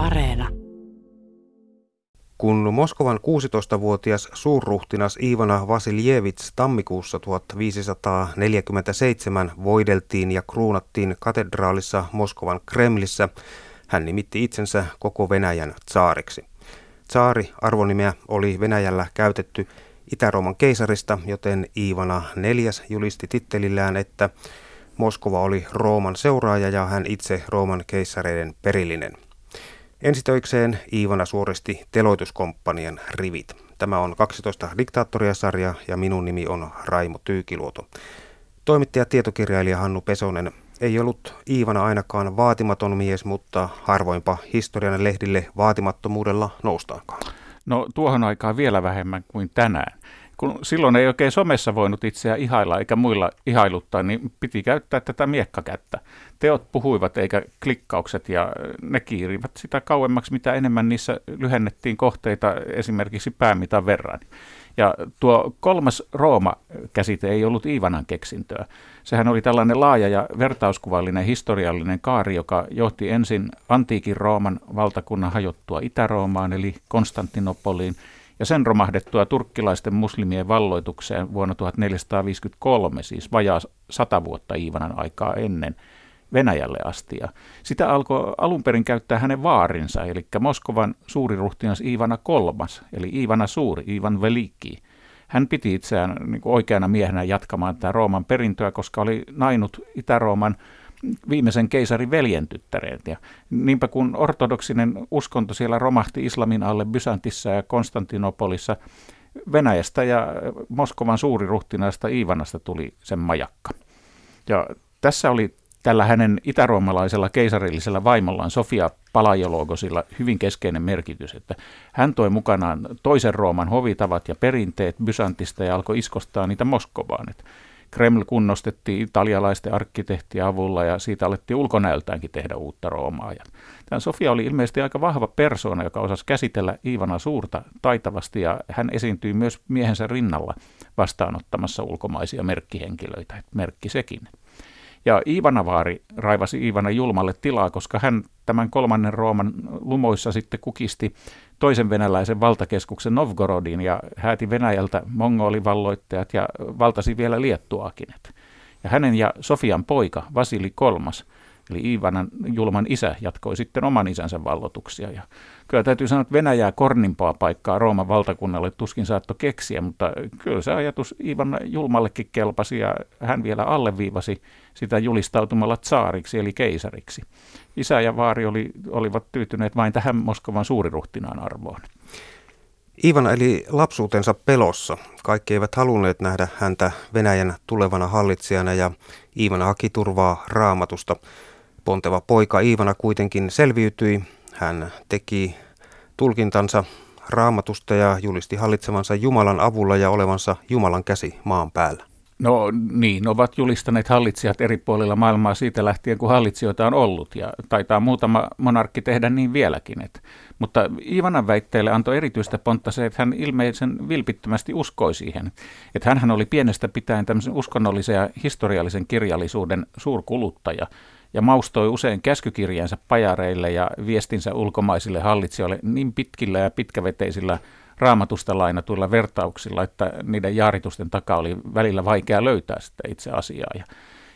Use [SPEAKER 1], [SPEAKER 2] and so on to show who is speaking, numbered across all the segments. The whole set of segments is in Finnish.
[SPEAKER 1] Areena.
[SPEAKER 2] Kun Moskovan 16-vuotias suurruhtinas Ivana Vasiljevits tammikuussa 1547 voideltiin ja kruunattiin katedraalissa Moskovan Kremlissä, hän nimitti itsensä koko Venäjän tsaariksi. Tsaari arvonimeä oli Venäjällä käytetty Itä-Rooman keisarista, joten Iivana neljäs julisti tittelillään, että Moskova oli Rooman seuraaja ja hän itse Rooman keisareiden perillinen. Ensitöikseen Iivana suoristi teloituskomppanian rivit. Tämä on 12 diktaattoria-sarja ja minun nimi on Raimo Tyykiluoto. Toimittaja tietokirjailija Hannu Pesonen ei ollut Iivana ainakaan vaatimaton mies, mutta harvoinpa historian lehdille vaatimattomuudella noustaankaan.
[SPEAKER 3] No tuohon aikaan vielä vähemmän kuin tänään. Kun silloin ei oikein somessa voinut itseä ihailla eikä muilla ihailuttaa, niin piti käyttää tätä miekkakättä. Teot puhuivat eikä klikkaukset ja ne kiirivät sitä kauemmaksi, mitä enemmän niissä lyhennettiin kohteita esimerkiksi päämitan verran. Ja tuo kolmas Rooma-käsite ei ollut Iivanan keksintöä. Sehän oli tällainen laaja ja vertauskuvallinen historiallinen kaari, joka johti ensin antiikin Rooman valtakunnan hajottua Itä-Roomaan eli Konstantinopoliin ja sen romahdettua turkkilaisten muslimien valloitukseen vuonna 1453, siis vajaa sata vuotta Iivanan aikaa ennen – Venäjälle asti. Ja sitä alkoi alun perin käyttää hänen vaarinsa, eli Moskovan suuriruhtinas Ivana kolmas, eli Ivana suuri, Ivan Veliki. Hän piti itseään niin kuin oikeana miehenä jatkamaan tätä Rooman perintöä, koska oli nainut Itä-Rooman viimeisen keisarin veljentyttäreet. Ja niinpä kun ortodoksinen uskonto siellä romahti islamin alle Bysantissa ja Konstantinopolissa, Venäjästä ja Moskovan suuriruhtinaista Iivanasta tuli sen majakka. Ja tässä oli tällä hänen itäroomalaisella keisarillisella vaimollaan Sofia Palajologosilla hyvin keskeinen merkitys, että hän toi mukanaan toisen Rooman hovitavat ja perinteet Bysantista ja alkoi iskostaa niitä Moskovaan. Että Kreml kunnostettiin italialaisten arkkitehtien avulla ja siitä alettiin ulkonäöltäänkin tehdä uutta Roomaa. Ja tämä Sofia oli ilmeisesti aika vahva persoona, joka osasi käsitellä Iivana suurta taitavasti ja hän esiintyi myös miehensä rinnalla vastaanottamassa ulkomaisia merkkihenkilöitä, että merkki sekin. Ja Iivanavaari raivasi Iivana Julmalle tilaa, koska hän tämän kolmannen Rooman lumoissa sitten kukisti toisen venäläisen valtakeskuksen Novgorodin ja hääti Venäjältä mongolivalloittajat ja valtasi vielä Liettuakin. Ja hänen ja Sofian poika Vasili kolmas Eli Iivanan julman isä jatkoi sitten oman isänsä vallotuksia. Ja kyllä täytyy sanoa, että Venäjää kornimpaa paikkaa Rooman valtakunnalle tuskin saatto keksiä, mutta kyllä se ajatus Iivan julmallekin kelpasi ja hän vielä alleviivasi sitä julistautumalla tsaariksi eli keisariksi. Isä ja vaari oli, olivat tyytyneet vain tähän Moskovan suuriruhtinaan arvoon.
[SPEAKER 2] Iivana eli lapsuutensa pelossa. Kaikki eivät halunneet nähdä häntä Venäjän tulevana hallitsijana ja Iivana haki turvaa raamatusta. Ponteva poika Iivana kuitenkin selviytyi. Hän teki tulkintansa raamatusta ja julisti hallitsevansa Jumalan avulla ja olevansa Jumalan käsi maan päällä.
[SPEAKER 3] No niin, ovat julistaneet hallitsijat eri puolilla maailmaa siitä lähtien, kun hallitsijoita on ollut, ja taitaa muutama monarkki tehdä niin vieläkin. Et. Mutta Ivanan väitteelle antoi erityistä pontta se, että hän ilmeisen vilpittömästi uskoi siihen. Että hän oli pienestä pitäen tämmöisen uskonnollisen ja historiallisen kirjallisuuden suurkuluttaja, ja maustoi usein käskykirjansa pajareille ja viestinsä ulkomaisille hallitsijoille niin pitkillä ja pitkäveteisillä raamatusta lainatuilla vertauksilla, että niiden jaaritusten takaa oli välillä vaikea löytää sitä itse asiaa. Ja,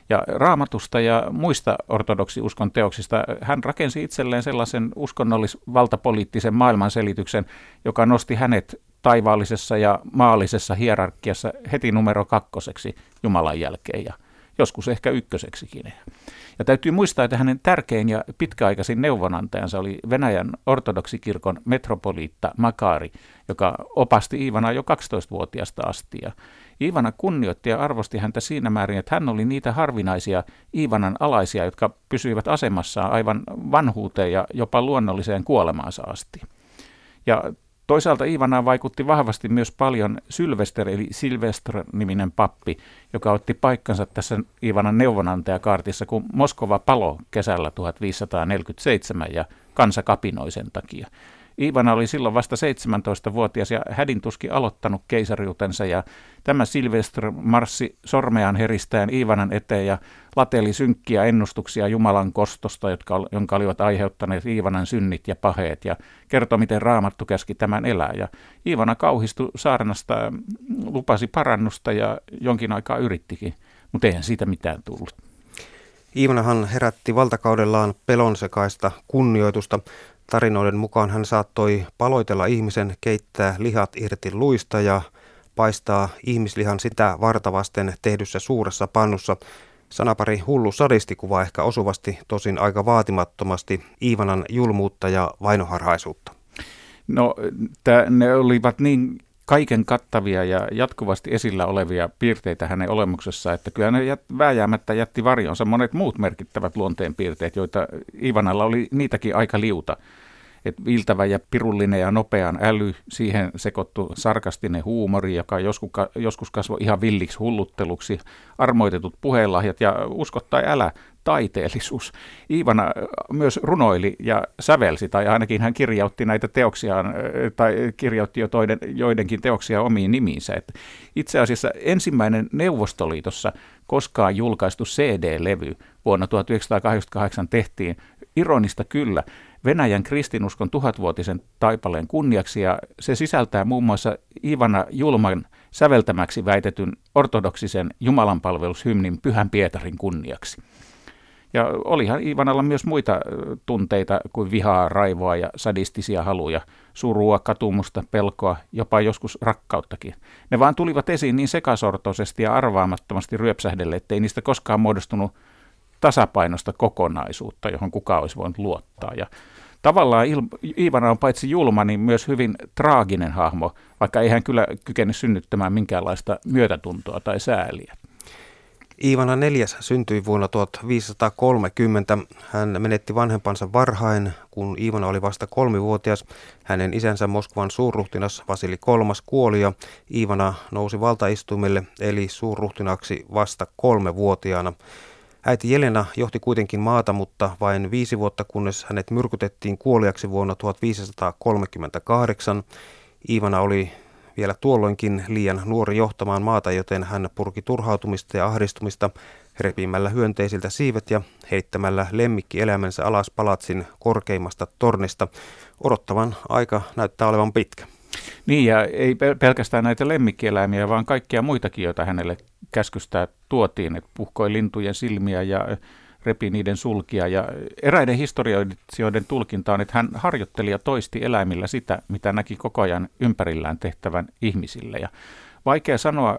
[SPEAKER 3] ja raamatusta ja muista ortodoksiuskon teoksista hän rakensi itselleen sellaisen uskonnollis-valtapoliittisen maailmanselityksen, joka nosti hänet taivaallisessa ja maallisessa hierarkiassa heti numero kakkoseksi Jumalan jälkeen ja joskus ehkä ykköseksikin. Ja täytyy muistaa, että hänen tärkein ja pitkäaikaisin neuvonantajansa oli Venäjän ortodoksikirkon metropoliitta Makari, joka opasti Iivanaa jo 12-vuotiaasta asti. Ja Iivana kunnioitti ja arvosti häntä siinä määrin, että hän oli niitä harvinaisia Iivanan alaisia, jotka pysyivät asemassaan aivan vanhuuteen ja jopa luonnolliseen kuolemaansa asti. Ja Toisaalta Ivanaan vaikutti vahvasti myös paljon Sylvester eli Silvestr-niminen pappi, joka otti paikkansa tässä Ivanan neuvonantajakaartissa, kun Moskova palo kesällä 1547 ja kansa kapinoi sen takia. Iivana oli silloin vasta 17-vuotias ja hädintuski aloittanut keisariutensa ja tämä Silvester marssi sormeaan heristään Iivanan eteen ja lateli synkkiä ennustuksia Jumalan kostosta, jotka, jonka olivat aiheuttaneet Iivanan synnit ja paheet ja kertoi, miten raamattu käski tämän elää. Ja Iivana kauhistui saarnasta, lupasi parannusta ja jonkin aikaa yrittikin, mutta eihän siitä mitään tullut.
[SPEAKER 2] Iivanahan herätti valtakaudellaan pelonsekaista kunnioitusta. Tarinoiden mukaan hän saattoi paloitella ihmisen, keittää lihat irti luista ja paistaa ihmislihan sitä vartavasten tehdyssä suuressa pannussa. Sanapari hullu sadisti kuvaa ehkä osuvasti, tosin aika vaatimattomasti, Iivanan julmuutta ja vainoharhaisuutta.
[SPEAKER 3] No, tää, ne olivat niin kaiken kattavia ja jatkuvasti esillä olevia piirteitä hänen olemuksessa, että kyllä ne jät, vääjäämättä jätti varjonsa monet muut merkittävät luonteen piirteet, joita Ivanalla oli niitäkin aika liuta. Et viiltävä ja pirullinen ja nopean äly, siihen sekoittu sarkastinen huumori, joka joskus, joskus kasvoi ihan villiksi hullutteluksi, armoitetut puheenlahjat ja uskottaa älä taiteellisuus. Iivana myös runoili ja sävelsi, tai ainakin hän kirjautti näitä teoksiaan, tai kirjautti jo toiden, joidenkin teoksia omiin nimiinsä. Et itse asiassa ensimmäinen Neuvostoliitossa koskaan julkaistu CD-levy vuonna 1988 tehtiin, ironista kyllä, Venäjän kristinuskon tuhatvuotisen taipaleen kunniaksi, ja se sisältää muun muassa Ivana Julman säveltämäksi väitetyn ortodoksisen jumalanpalvelushymnin Pyhän Pietarin kunniaksi. Ja olihan Ivanalla myös muita tunteita kuin vihaa, raivoa ja sadistisia haluja, surua, katumusta, pelkoa, jopa joskus rakkauttakin. Ne vaan tulivat esiin niin sekasortoisesti ja arvaamattomasti ryöpsähdelle, ettei niistä koskaan muodostunut tasapainosta kokonaisuutta, johon kukaan olisi voinut luottaa. Ja tavallaan Iivana on paitsi julma, niin myös hyvin traaginen hahmo, vaikka ei hän kyllä kykene synnyttämään minkäänlaista myötätuntoa tai sääliä.
[SPEAKER 2] Iivana neljäs syntyi vuonna 1530. Hän menetti vanhempansa varhain, kun Iivana oli vasta kolmivuotias. Hänen isänsä Moskovan suurruhtinas Vasili kolmas kuoli ja Iivana nousi valtaistumille eli suurruhtinaksi vasta kolmevuotiaana. Äiti Jelena johti kuitenkin maata, mutta vain viisi vuotta kunnes hänet myrkytettiin kuoliaksi vuonna 1538. Iivana oli vielä tuolloinkin liian nuori johtamaan maata, joten hän purki turhautumista ja ahdistumista repimällä hyönteisiltä siivet ja heittämällä lemmikkielämänsä alas palatsin korkeimmasta tornista. Odottavan aika näyttää olevan pitkä.
[SPEAKER 3] Niin, ja ei pelkästään näitä lemmikkieläimiä, vaan kaikkia muitakin, joita hänelle käskystä tuotiin, että puhkoi lintujen silmiä ja repi niiden sulkia. Ja eräiden historioitsijoiden tulkinta on, että hän harjoitteli ja toisti eläimillä sitä, mitä näki koko ajan ympärillään tehtävän ihmisille. Ja vaikea sanoa,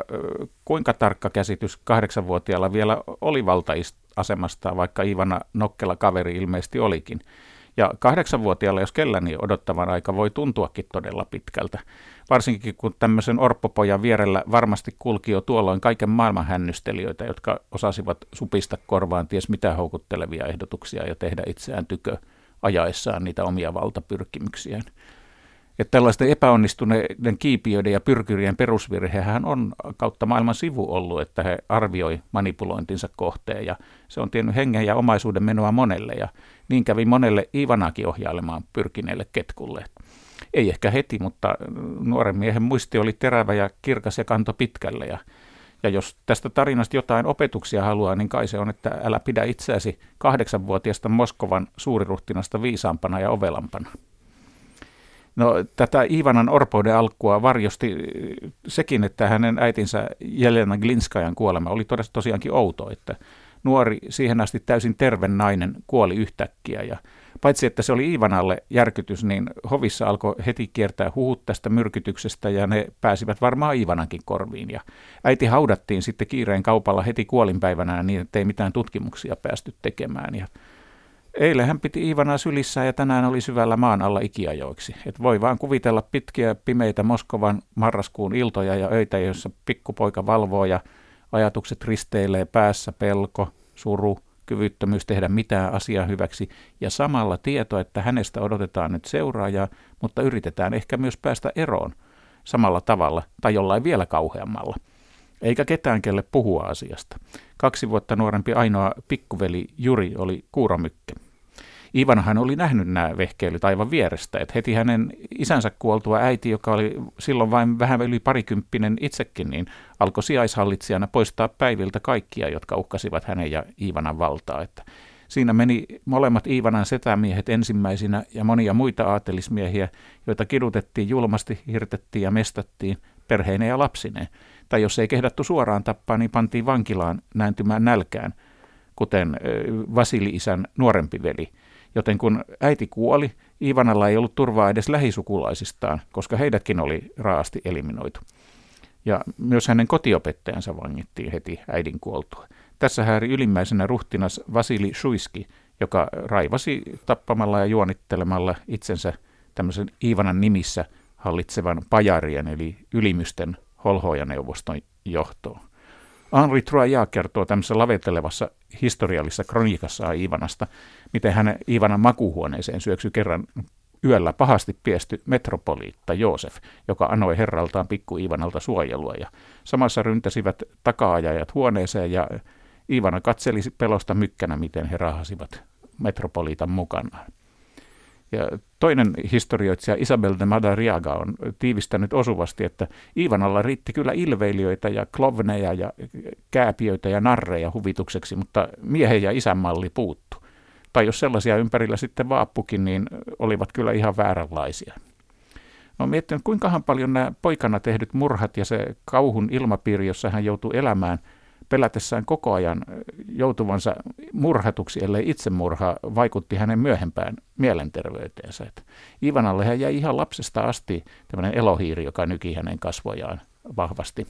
[SPEAKER 3] kuinka tarkka käsitys kahdeksanvuotiaalla vielä oli valtaisemasta, vaikka Ivana nokkela kaveri ilmeisesti olikin. Ja kahdeksanvuotiaalla, jos kellä, niin odottavan aika voi tuntuakin todella pitkältä. Varsinkin kun tämmöisen orppopojan vierellä varmasti kulki jo tuolloin kaiken maailman hännystelijöitä, jotka osasivat supista korvaan ties mitä houkuttelevia ehdotuksia ja tehdä itseään tykö ajaessaan niitä omia valtapyrkimyksiään. Että tällaisten epäonnistuneiden kiipiöiden ja pyrkyrien perusvirhehän on kautta maailman sivu ollut, että he arvioi manipulointinsa kohteen ja se on tiennyt hengen ja omaisuuden menoa monelle ja niin kävi monelle Ivanaakin ohjailemaan pyrkineelle ketkulle. Ei ehkä heti, mutta nuoren miehen muisti oli terävä ja kirkas ja kanto pitkälle ja ja jos tästä tarinasta jotain opetuksia haluaa, niin kai se on, että älä pidä itseäsi kahdeksanvuotiaasta Moskovan suuriruhtinasta viisaampana ja ovelampana. No, tätä Ivanan orpouden alkua varjosti sekin, että hänen äitinsä Jelena Glinskajan kuolema oli tosiaankin outo, että nuori, siihen asti täysin terve nainen kuoli yhtäkkiä ja paitsi että se oli Ivanalle järkytys, niin hovissa alkoi heti kiertää huhut tästä myrkytyksestä ja ne pääsivät varmaan Ivanankin korviin. Ja äiti haudattiin sitten kiireen kaupalla heti kuolinpäivänä niin, että ei mitään tutkimuksia päästy tekemään. Ja Eilen hän piti Ivanaa sylissään ja tänään oli syvällä maan alla ikiajoiksi. Et voi vaan kuvitella pitkiä pimeitä Moskovan marraskuun iltoja ja öitä, joissa pikkupoika valvoo ja ajatukset risteilee päässä pelko, suru, kyvyttömyys tehdä mitään asiaa hyväksi ja samalla tieto, että hänestä odotetaan nyt seuraajaa, mutta yritetään ehkä myös päästä eroon samalla tavalla tai jollain vielä kauheammalla. Eikä ketään kelle puhua asiasta. Kaksi vuotta nuorempi ainoa pikkuveli Juri oli kuuramykke. Ivanahan oli nähnyt nämä vehkeilyt aivan vierestä, että heti hänen isänsä kuoltua äiti, joka oli silloin vain vähän yli parikymppinen itsekin, niin alkoi sijaishallitsijana poistaa päiviltä kaikkia, jotka uhkasivat hänen ja Ivanan valtaa. Että Siinä meni molemmat Iivanan setämiehet ensimmäisinä ja monia muita aatelismiehiä, joita kidutettiin julmasti, hirtettiin ja mestattiin perheineen ja lapsineen. Tai jos ei kehdattu suoraan tappaa, niin pantiin vankilaan nääntymään nälkään, kuten Vasili-isän nuorempi veli. Joten kun äiti kuoli, Ivanalla ei ollut turvaa edes lähisukulaisistaan, koska heidätkin oli raasti eliminoitu. Ja myös hänen kotiopettajansa vangittiin heti äidin kuoltua. Tässä häiri ylimmäisenä ruhtinas Vasili Shuiski, joka raivasi tappamalla ja juonittelemalla itsensä tämmöisen Iivanan nimissä hallitsevan pajarien eli ylimysten holhojaneuvoston johtoon. Henri Troja kertoo tämmöisessä lavetelevassa historiallisessa kronikassa Iivanasta, miten hän Iivanan makuhuoneeseen syöksy kerran yöllä pahasti piesty metropoliitta Joosef, joka anoi herraltaan pikku Iivanalta suojelua. Ja samassa ryntäsivät takaajajat huoneeseen ja Iivana katseli pelosta mykkänä, miten he rahasivat metropoliitan mukanaan. Ja toinen historioitsija Isabel de Madariaga on tiivistänyt osuvasti, että Iivanalla riitti kyllä ilveilijöitä ja klovneja ja kääpiöitä ja narreja huvitukseksi, mutta miehen ja isän malli puuttu. Tai jos sellaisia ympärillä sitten vaappukin, niin olivat kyllä ihan vääränlaisia. Olen miettinyt, kuinkahan paljon nämä poikana tehdyt murhat ja se kauhun ilmapiiri, jossa hän joutuu elämään – pelätessään koko ajan joutuvansa murhatuksi, ellei itsemurha vaikutti hänen myöhempään mielenterveyteensä. Että Ivanalle hän jäi ihan lapsesta asti tämmöinen elohiiri, joka nyki hänen kasvojaan vahvasti.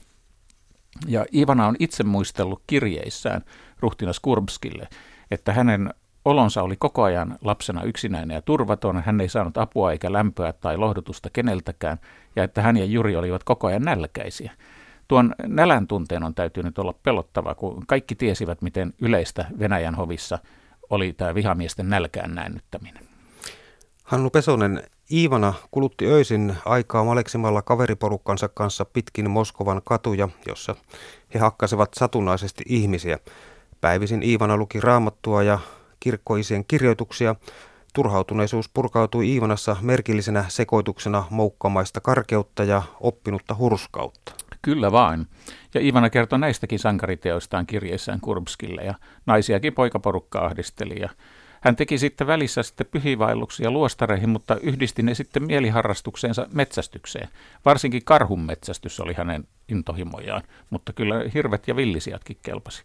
[SPEAKER 3] Ja Ivana on itse muistellut kirjeissään ruhtinas Kurbskille, että hänen olonsa oli koko ajan lapsena yksinäinen ja turvaton, hän ei saanut apua eikä lämpöä tai lohdutusta keneltäkään, ja että hän ja Juri olivat koko ajan nälkäisiä. Tuon nälän tunteen on täytynyt olla pelottava, kun kaikki tiesivät, miten yleistä Venäjän hovissa oli tämä vihamiesten nälkään näännyttäminen.
[SPEAKER 2] Hannu Pesonen, Iivana kulutti öisin aikaa maleksimalla kaveriporukkansa kanssa pitkin Moskovan katuja, jossa he hakkasivat satunnaisesti ihmisiä. Päivisin Iivana luki raamattua ja kirkkoisien kirjoituksia. Turhautuneisuus purkautui Iivanassa merkillisenä sekoituksena moukkamaista karkeutta ja oppinutta hurskautta.
[SPEAKER 3] Kyllä vain. Ja Ivana kertoi näistäkin sankariteoistaan kirjeissään Kurbskille ja naisiakin poikaporukka ahdisteli. Ja hän teki sitten välissä sitten pyhivaelluksia luostareihin, mutta yhdisti ne sitten mieliharrastukseensa metsästykseen. Varsinkin karhun metsästys oli hänen intohimojaan, mutta kyllä hirvet ja villisiatkin kelpasi.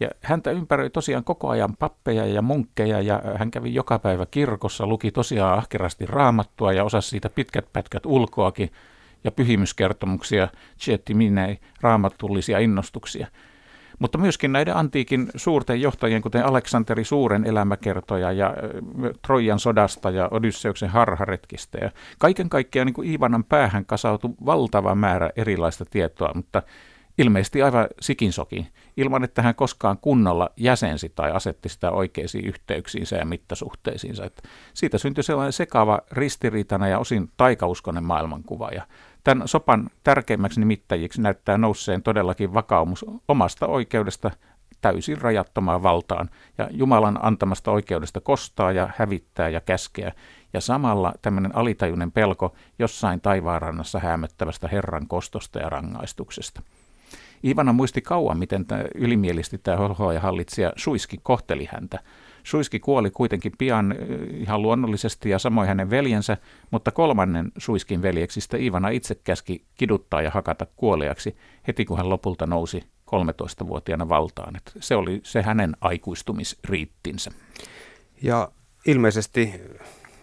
[SPEAKER 3] Ja häntä ympäröi tosiaan koko ajan pappeja ja munkkeja ja hän kävi joka päivä kirkossa, luki tosiaan ahkerasti raamattua ja osasi siitä pitkät pätkät ulkoakin – ja pyhimyskertomuksia, minei, raamattullisia innostuksia. Mutta myöskin näiden antiikin suurten johtajien, kuten Aleksanteri Suuren elämäkertoja ja Trojan sodasta ja Odysseuksen harharetkistä. Ja kaiken kaikkiaan niin kuin Ivanan päähän kasautui valtava määrä erilaista tietoa, mutta ilmeisesti aivan sikinsokin, ilman että hän koskaan kunnolla jäsensi tai asetti sitä oikeisiin yhteyksiinsä ja mittasuhteisiinsa. Että siitä syntyi sellainen sekava, ristiriitana ja osin taikauskonen maailmankuva. Ja Tämän sopan tärkeimmäksi nimittäjiksi näyttää nousseen todellakin vakaumus omasta oikeudesta täysin rajattomaan valtaan ja Jumalan antamasta oikeudesta kostaa ja hävittää ja käskeä ja samalla tämmöinen alitajuinen pelko jossain taivaanrannassa häämöttävästä Herran kostosta ja rangaistuksesta. Ivana muisti kauan, miten tämä ylimielisti tämä holhoa ja hallitsija Suiski kohteli häntä – Suiski kuoli kuitenkin pian ihan luonnollisesti ja samoin hänen veljensä, mutta kolmannen Suiskin veljeksistä Ivana itse käski kiduttaa ja hakata kuoleaksi heti kun hän lopulta nousi 13-vuotiaana valtaan. Että se oli se hänen aikuistumisriittinsä.
[SPEAKER 2] Ja ilmeisesti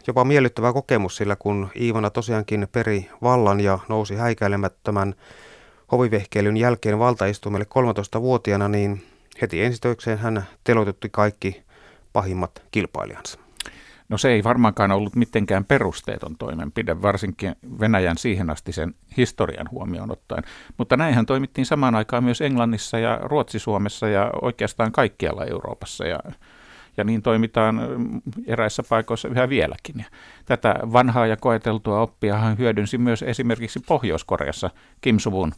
[SPEAKER 2] jopa miellyttävä kokemus, sillä kun Iivana tosiaankin peri vallan ja nousi häikäilemättömän hovivehkeilyn jälkeen valtaistumelle 13-vuotiaana, niin heti ensitöikseen hän teloitutti kaikki pahimmat kilpailijansa?
[SPEAKER 3] No se ei varmaankaan ollut mitenkään perusteeton toimenpide, varsinkin Venäjän siihen asti sen historian huomioon ottaen. Mutta näinhän toimittiin samaan aikaan myös Englannissa ja Ruotsi-Suomessa ja oikeastaan kaikkialla Euroopassa. Ja, ja niin toimitaan eräissä paikoissa yhä vieläkin. Ja tätä vanhaa ja koeteltua oppiahan hyödynsi myös esimerkiksi Pohjois-Koreassa Kim Suvun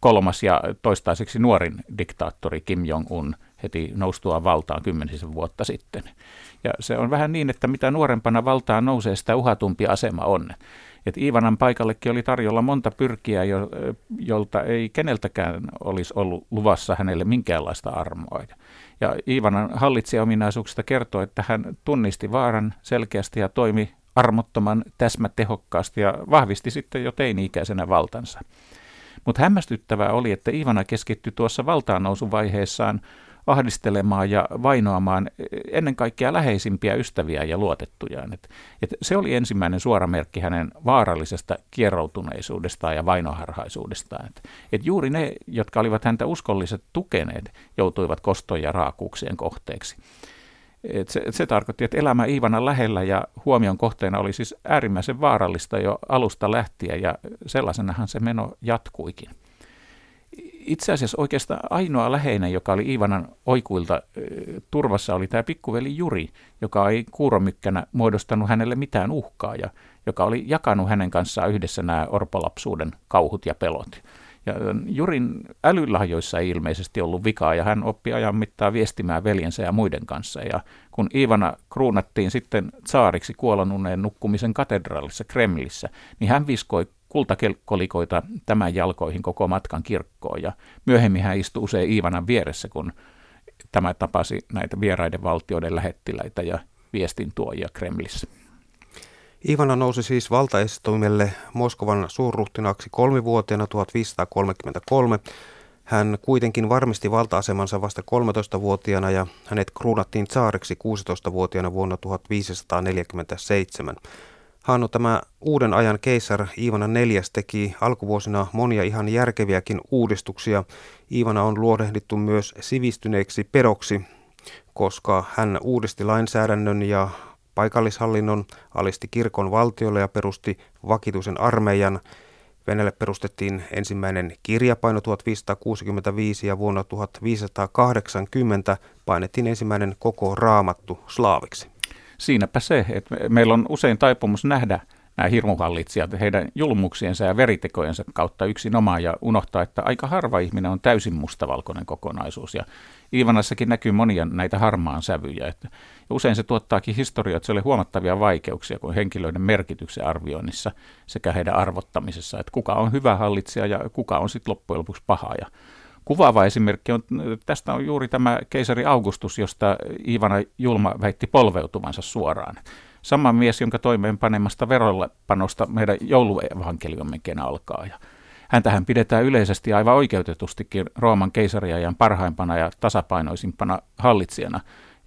[SPEAKER 3] kolmas ja toistaiseksi nuorin diktaattori Kim Jong-un heti noustua valtaan kymmenisen vuotta sitten. Ja se on vähän niin, että mitä nuorempana valtaan nousee, sitä uhatumpi asema on. Et Iivanan paikallekin oli tarjolla monta pyrkiä, jo, jolta ei keneltäkään olisi ollut luvassa hänelle minkäänlaista armoa. Ja Iivanan hallitsijaominaisuuksista kertoo, että hän tunnisti vaaran selkeästi ja toimi armottoman täsmätehokkaasti ja vahvisti sitten jo teini-ikäisenä valtansa. Mutta hämmästyttävää oli, että Ivana keskittyi tuossa valtaannousuvaiheessaan ahdistelemaan ja vainoamaan ennen kaikkea läheisimpiä ystäviä ja luotettujaan. Et, et se oli ensimmäinen suora merkki hänen vaarallisesta kierroutuneisuudestaan ja vainoharhaisuudestaan. Et, et juuri ne, jotka olivat häntä uskolliset tukeneet, joutuivat kostojen ja raakuuksien kohteeksi. Et se, et se tarkoitti, että elämä Iivanan lähellä ja huomion kohteena oli siis äärimmäisen vaarallista jo alusta lähtien ja sellaisenahan se meno jatkuikin. Itse asiassa oikeastaan ainoa läheinen, joka oli Iivanan oikuilta turvassa, oli tämä pikkuveli Juri, joka ei kuuromykkänä muodostanut hänelle mitään uhkaa ja joka oli jakanut hänen kanssaan yhdessä nämä orpolapsuuden kauhut ja pelot. Ja Jurin älylahjoissa ei ilmeisesti ollut vikaa ja hän oppi ajan mittaan viestimään veljensä ja muiden kanssa. Ja kun Ivana kruunattiin sitten saariksi kuolonuneen nukkumisen katedraalissa Kremlissä, niin hän viskoi kultakolikoita tämän jalkoihin koko matkan kirkkoon. Ja myöhemmin hän istui usein Iivanan vieressä, kun tämä tapasi näitä vieraiden valtioiden lähettiläitä ja viestintuojia Kremlissä.
[SPEAKER 2] Ivana nousi siis valtaistumelle Moskovan suurruhtinaksi kolmivuotiaana 1533. Hän kuitenkin varmisti valta-asemansa vasta 13-vuotiaana ja hänet kruunattiin saariksi 16-vuotiaana vuonna 1547. Hannu, tämä uuden ajan keisar Iivana neljäs teki alkuvuosina monia ihan järkeviäkin uudistuksia. Iivana on luodehdittu myös sivistyneeksi peroksi, koska hän uudisti lainsäädännön ja paikallishallinnon, alisti kirkon valtiolle ja perusti vakituisen armeijan. Venäjälle perustettiin ensimmäinen kirjapaino 1565 ja vuonna 1580 painettiin ensimmäinen koko raamattu slaaviksi.
[SPEAKER 3] Siinäpä se, että meillä on usein taipumus nähdä nämä hirmuhallitsijat heidän julmuksiensa ja veritekojensa kautta yksin omaa ja unohtaa, että aika harva ihminen on täysin mustavalkoinen kokonaisuus. Ja Iivanassakin näkyy monia näitä harmaan sävyjä. Että, usein se tuottaakin historioitsijoille huomattavia vaikeuksia kuin henkilöiden merkityksen arvioinnissa sekä heidän arvottamisessa, että kuka on hyvä hallitsija ja kuka on sitten loppujen lopuksi paha. Ja kuvaava esimerkki on, tästä on juuri tämä keisari Augustus, josta Iivana Julma väitti polveutuvansa suoraan. Sama mies, jonka toimeenpanemasta verolle panosta meidän jouluevankeliommmekin alkaa. Ja häntähän pidetään yleisesti aivan oikeutetustikin Rooman keisariajan parhaimpana ja tasapainoisimpana hallitsijana,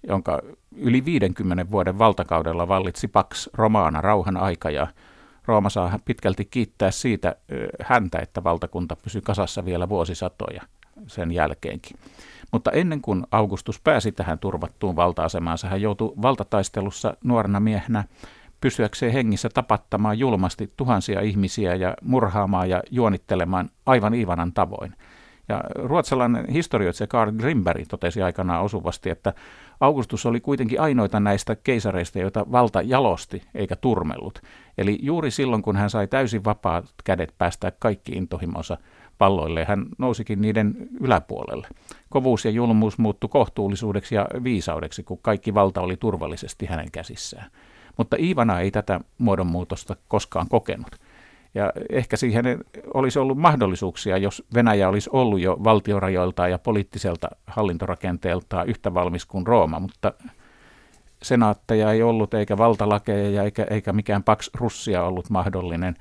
[SPEAKER 3] jonka yli 50 vuoden valtakaudella vallitsi Pax Romana rauhan aika ja Rooma saa pitkälti kiittää siitä häntä, että valtakunta pysyi kasassa vielä vuosisatoja sen jälkeenkin. Mutta ennen kuin Augustus pääsi tähän turvattuun valta-asemaansa, hän joutui valtataistelussa nuorena miehenä pysyäkseen hengissä tapattamaan julmasti tuhansia ihmisiä ja murhaamaan ja juonittelemaan aivan Ivanan tavoin. Ja ruotsalainen historioitsija Karl Grimberg totesi aikanaan osuvasti, että Augustus oli kuitenkin ainoita näistä keisareista, joita valta jalosti eikä turmellut. Eli juuri silloin, kun hän sai täysin vapaat kädet päästää kaikki intohimonsa palloille, hän nousikin niiden yläpuolelle. Kovuus ja julmuus muuttui kohtuullisuudeksi ja viisaudeksi, kun kaikki valta oli turvallisesti hänen käsissään. Mutta Iivana ei tätä muodonmuutosta koskaan kokenut. Ja ehkä siihen olisi ollut mahdollisuuksia, jos Venäjä olisi ollut jo valtiorajoiltaan ja poliittiselta hallintorakenteeltaan yhtä valmis kuin Rooma, mutta senaatteja ei ollut, eikä valtalakeja eikä, eikä mikään Pax Russia ollut mahdollinen.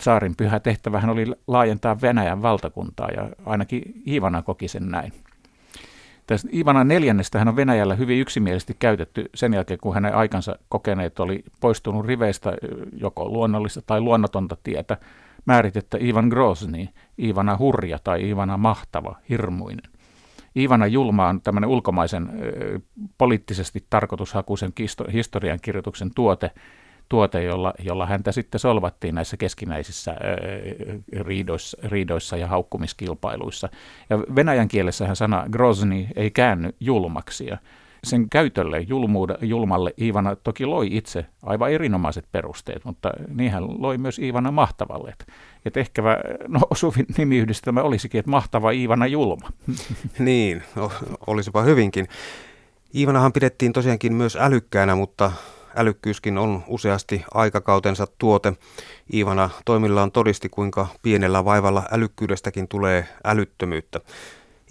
[SPEAKER 3] Saarin pyhä tehtävähän oli laajentaa Venäjän valtakuntaa ja ainakin Iivana koki sen näin. Tästä Ivana neljännestä hän on Venäjällä hyvin yksimielisesti käytetty sen jälkeen, kun hänen aikansa kokeneet oli poistunut riveistä joko luonnollista tai luonnotonta tietä määritettä Ivan Grozny, Ivana hurja tai Ivana mahtava, hirmuinen. Ivana Julma on tämmöinen ulkomaisen poliittisesti tarkoitushakuisen historiankirjoituksen tuote, tuote, jolla, jolla häntä sitten solvattiin näissä keskinäisissä riidoissa, riidoissa ja haukkumiskilpailuissa. Ja venäjän kielessähän sana Grozny ei käänny julmaksi. Ja sen käytölle julmuude, julmalle Iivana toki loi itse aivan erinomaiset perusteet, mutta niinhän loi myös Iivana mahtavalle. Että et ehkä no, osuvin nimiyhdistelmä olisikin, että mahtava Iivana julma.
[SPEAKER 2] niin, no, olisipa hyvinkin. Iivanahan pidettiin tosiaankin myös älykkäänä, mutta älykkyyskin on useasti aikakautensa tuote. Iivana toimillaan todisti, kuinka pienellä vaivalla älykkyydestäkin tulee älyttömyyttä.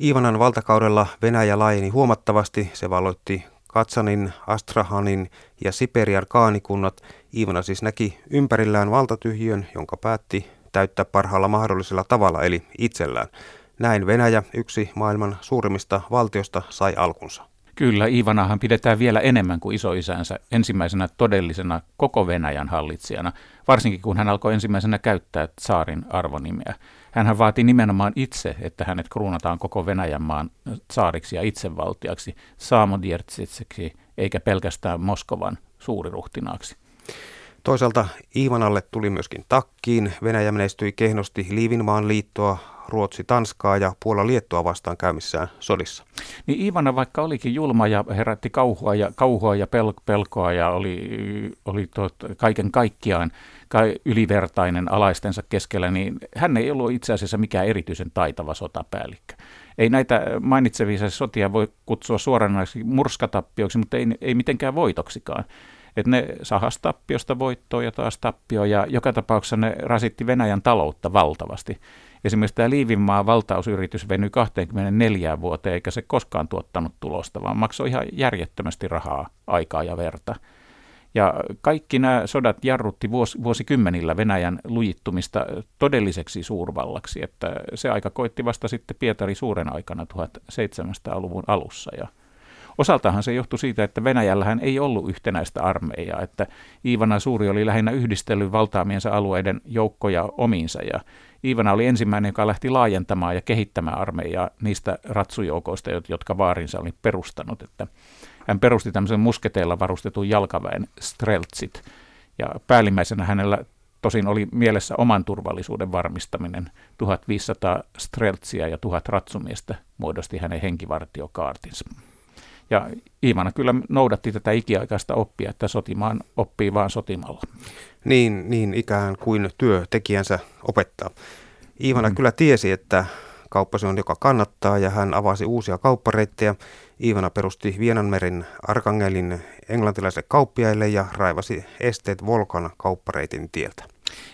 [SPEAKER 2] Iivanan valtakaudella Venäjä laajeni huomattavasti. Se valoitti Katsanin, Astrahanin ja Siperian kaanikunnat. Iivana siis näki ympärillään valtatyhjön, jonka päätti täyttää parhaalla mahdollisella tavalla, eli itsellään. Näin Venäjä, yksi maailman suurimmista valtiosta, sai alkunsa.
[SPEAKER 3] Kyllä, Iivanahan pidetään vielä enemmän kuin isoisänsä ensimmäisenä todellisena koko Venäjän hallitsijana, varsinkin kun hän alkoi ensimmäisenä käyttää saarin arvonimeä. Hän vaati nimenomaan itse, että hänet kruunataan koko Venäjän maan saariksi ja itsevaltiaksi, saamodiertsitseksi, eikä pelkästään Moskovan suuriruhtinaaksi.
[SPEAKER 2] Toisaalta Iivanalle tuli myöskin takkiin. Venäjä menestyi kehnosti Liivinmaan liittoa, Ruotsi Tanskaa ja Puola Liettua vastaan käymissään sodissa.
[SPEAKER 3] Niin Ivana vaikka olikin julma ja herätti kauhua ja, kauhua ja pel, pelkoa ja oli, oli tot, kaiken kaikkiaan ylivertainen alaistensa keskellä, niin hän ei ollut itse asiassa mikään erityisen taitava sotapäällikkö. Ei näitä mainitsevia sotia voi kutsua suoranaisesti murskatappioksi, mutta ei, ei mitenkään voitoksikaan. Että ne sahas tappiosta voittoa ja taas tappio, ja joka tapauksessa ne rasitti Venäjän taloutta valtavasti. Esimerkiksi tämä Liivinmaan valtausyritys venyi 24 vuoteen, eikä se koskaan tuottanut tulosta, vaan maksoi ihan järjettömästi rahaa, aikaa ja verta. Ja kaikki nämä sodat jarrutti vuos, vuosikymmenillä Venäjän lujittumista todelliseksi suurvallaksi, että se aika koitti vasta sitten Pietari suuren aikana 1700-luvun alussa. Ja Osaltahan se johtui siitä, että Venäjällähän ei ollut yhtenäistä armeijaa, että Iivana Suuri oli lähinnä yhdistellyt valtaamiensa alueiden joukkoja omiinsa ja Iivana oli ensimmäinen, joka lähti laajentamaan ja kehittämään armeijaa niistä ratsujoukoista, jotka vaarinsa oli perustanut. Että hän perusti tämmöisen musketeilla varustetun jalkaväen Streltsit ja päällimmäisenä hänellä tosin oli mielessä oman turvallisuuden varmistaminen. 1500 Streltsiä ja 1000 ratsumiestä muodosti hänen henkivartiokaartinsa. Ja Iivana kyllä noudatti tätä ikiaikaista oppia, että sotimaan oppii vaan sotimalla.
[SPEAKER 2] Niin, niin ikään kuin työtekijänsä opettaa. Iivana mm. kyllä tiesi, että kauppa se on, joka kannattaa, ja hän avasi uusia kauppareittejä. Iivana perusti Vienanmerin Arkangelin englantilaisille kauppiaille ja raivasi esteet Volkan kauppareitin tieltä.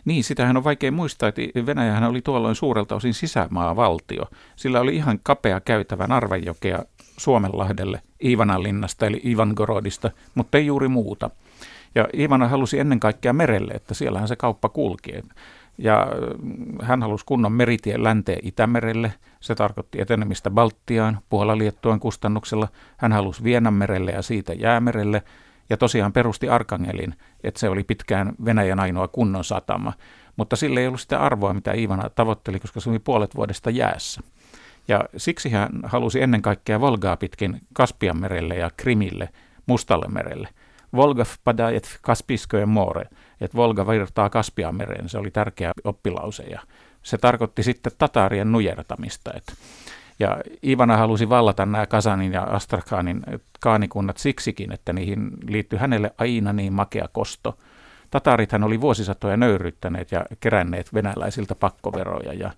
[SPEAKER 3] Niin, sitähän on vaikea muistaa, että Venäjähän oli tuolloin suurelta osin sisämaavaltio. Sillä oli ihan kapea käytävä Narvenjokea Suomenlahdelle Ivananlinnasta eli Ivangorodista, mutta ei juuri muuta. Ja Ivana halusi ennen kaikkea merelle, että siellähän se kauppa kulki. Ja mm, hän halusi kunnon meritien länteen Itämerelle. Se tarkoitti etenemistä Baltiaan, Puola-Liettuan kustannuksella. Hän halusi Vienanmerelle ja siitä Jäämerelle. Ja tosiaan perusti Arkangelin, että se oli pitkään Venäjän ainoa kunnon satama. Mutta sille ei ollut sitä arvoa, mitä Ivana tavoitteli, koska se oli puolet vuodesta jäässä. Ja siksi hän halusi ennen kaikkea Volgaa pitkin Kaspian merelle ja Krimille, Mustalle merelle. Volga vpadajet Kaspiskojen more, että Volga virtaa Kaspian mereen, se oli tärkeä oppilause ja se tarkoitti sitten tataarien nujertamista. Että ja Ivana halusi vallata nämä Kasanin ja Astrakhanin kaanikunnat siksikin, että niihin liittyi hänelle aina niin makea kosto. Tatarithan oli vuosisatoja nöyryttäneet ja keränneet venäläisiltä pakkoveroja ja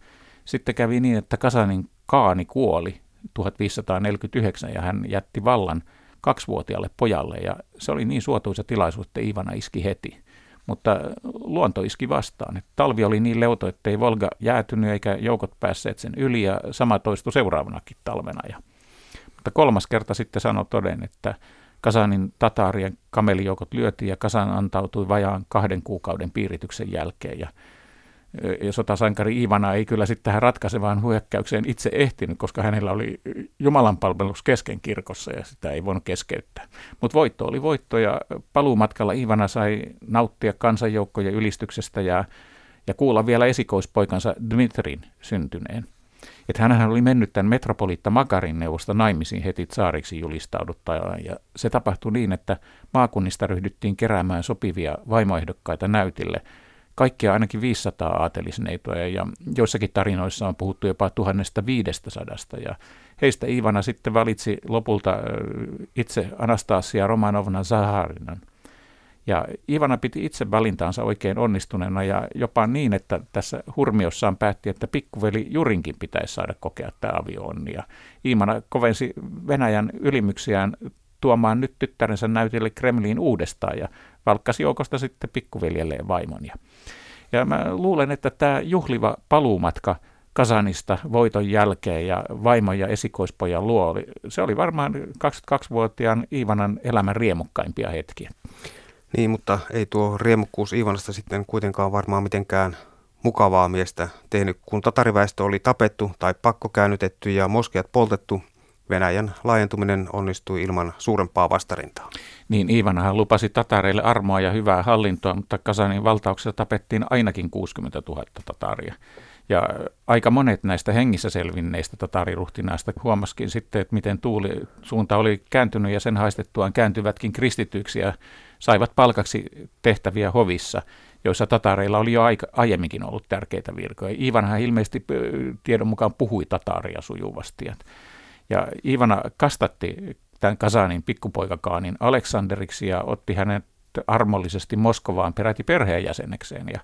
[SPEAKER 3] sitten kävi niin, että Kasanin Kaani kuoli 1549 ja hän jätti vallan kaksivuotiaalle pojalle ja se oli niin suotuisa tilaisuus, että Ivana iski heti. Mutta luonto iski vastaan. Että talvi oli niin leuto, että ei Volga jäätynyt eikä joukot päässeet sen yli ja sama toistui seuraavanakin talvena. Ja, mutta kolmas kerta sitten sanoi toden, että Kasanin tataarien kamelijoukot lyötiin ja Kasan antautui vajaan kahden kuukauden piirityksen jälkeen ja ja sotasankari Ivana ei kyllä sitten tähän ratkaisevaan hyökkäykseen itse ehtinyt, koska hänellä oli jumalanpalvelus kesken kirkossa ja sitä ei voinut keskeyttää. Mutta voitto oli voitto ja paluumatkalla Ivana sai nauttia kansanjoukkojen ylistyksestä ja, ja kuulla vielä esikoispoikansa Dmitrin syntyneen. Että hän oli mennyt tämän metropoliitta Makarin neuvosta naimisiin heti tsaariksi julistauduttajaan ja se tapahtui niin, että maakunnista ryhdyttiin keräämään sopivia vaimoehdokkaita näytille – kaikkia ainakin 500 aatelisneitoja ja joissakin tarinoissa on puhuttu jopa 1500 ja heistä Ivana sitten valitsi lopulta itse Anastasia Romanovna Zaharinan. Ja Ivana piti itse valintaansa oikein onnistuneena ja jopa niin, että tässä hurmiossaan päätti, että pikkuveli Jurinkin pitäisi saada kokea tämä avioonni. Ja Ivana kovensi Venäjän ylimyksiään tuomaan nyt tyttärensä näytille Kremliin uudestaan ja valkkasi joukosta sitten pikkuveljelleen vaimon. Ja, ja mä luulen, että tämä juhliva paluumatka Kasanista voiton jälkeen ja vaimon ja esikoispojan luo, oli, se oli varmaan 22-vuotiaan Iivanan elämän riemukkaimpia hetkiä.
[SPEAKER 2] Niin, mutta ei tuo riemukkuus Iivanasta sitten kuitenkaan varmaan mitenkään mukavaa miestä tehnyt, kun tatariväestö oli tapettu tai pakkokäännytetty ja moskeat poltettu – Venäjän laajentuminen onnistui ilman suurempaa vastarintaa.
[SPEAKER 3] Niin, Iivanahan lupasi tatareille armoa ja hyvää hallintoa, mutta Kasanin valtauksessa tapettiin ainakin 60 000 tataria. Ja aika monet näistä hengissä selvinneistä tatariruhtinaista huomasikin sitten, että miten tuuli suunta oli kääntynyt ja sen haistettuaan kääntyvätkin kristityksi ja saivat palkaksi tehtäviä hovissa, joissa tatareilla oli jo aika, aiemminkin ollut tärkeitä virkoja. Iivanhan ilmeisesti tiedon mukaan puhui tataria sujuvasti. Ja Ivana kastatti tämän Kasanin pikkupoikakaanin Aleksanderiksi ja otti hänet armollisesti Moskovaan peräti perheenjäsenekseen. Ja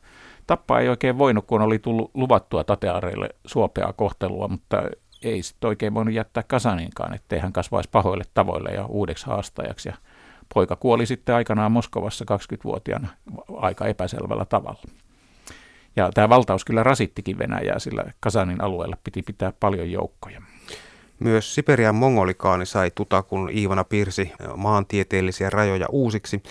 [SPEAKER 3] tappaa ei oikein voinut, kun oli tullut luvattua tateareille suopeaa kohtelua, mutta ei sitten oikein voinut jättää Kasaninkaan, ettei hän kasvaisi pahoille tavoille ja uudeksi haastajaksi. Ja poika kuoli sitten aikanaan Moskovassa 20-vuotiaana aika epäselvällä tavalla. Ja tämä valtaus kyllä rasittikin Venäjää, sillä Kasanin alueella piti pitää paljon joukkoja.
[SPEAKER 2] Myös Siperian mongolikaani sai tuta, kun Iivana piirsi maantieteellisiä rajoja uusiksi.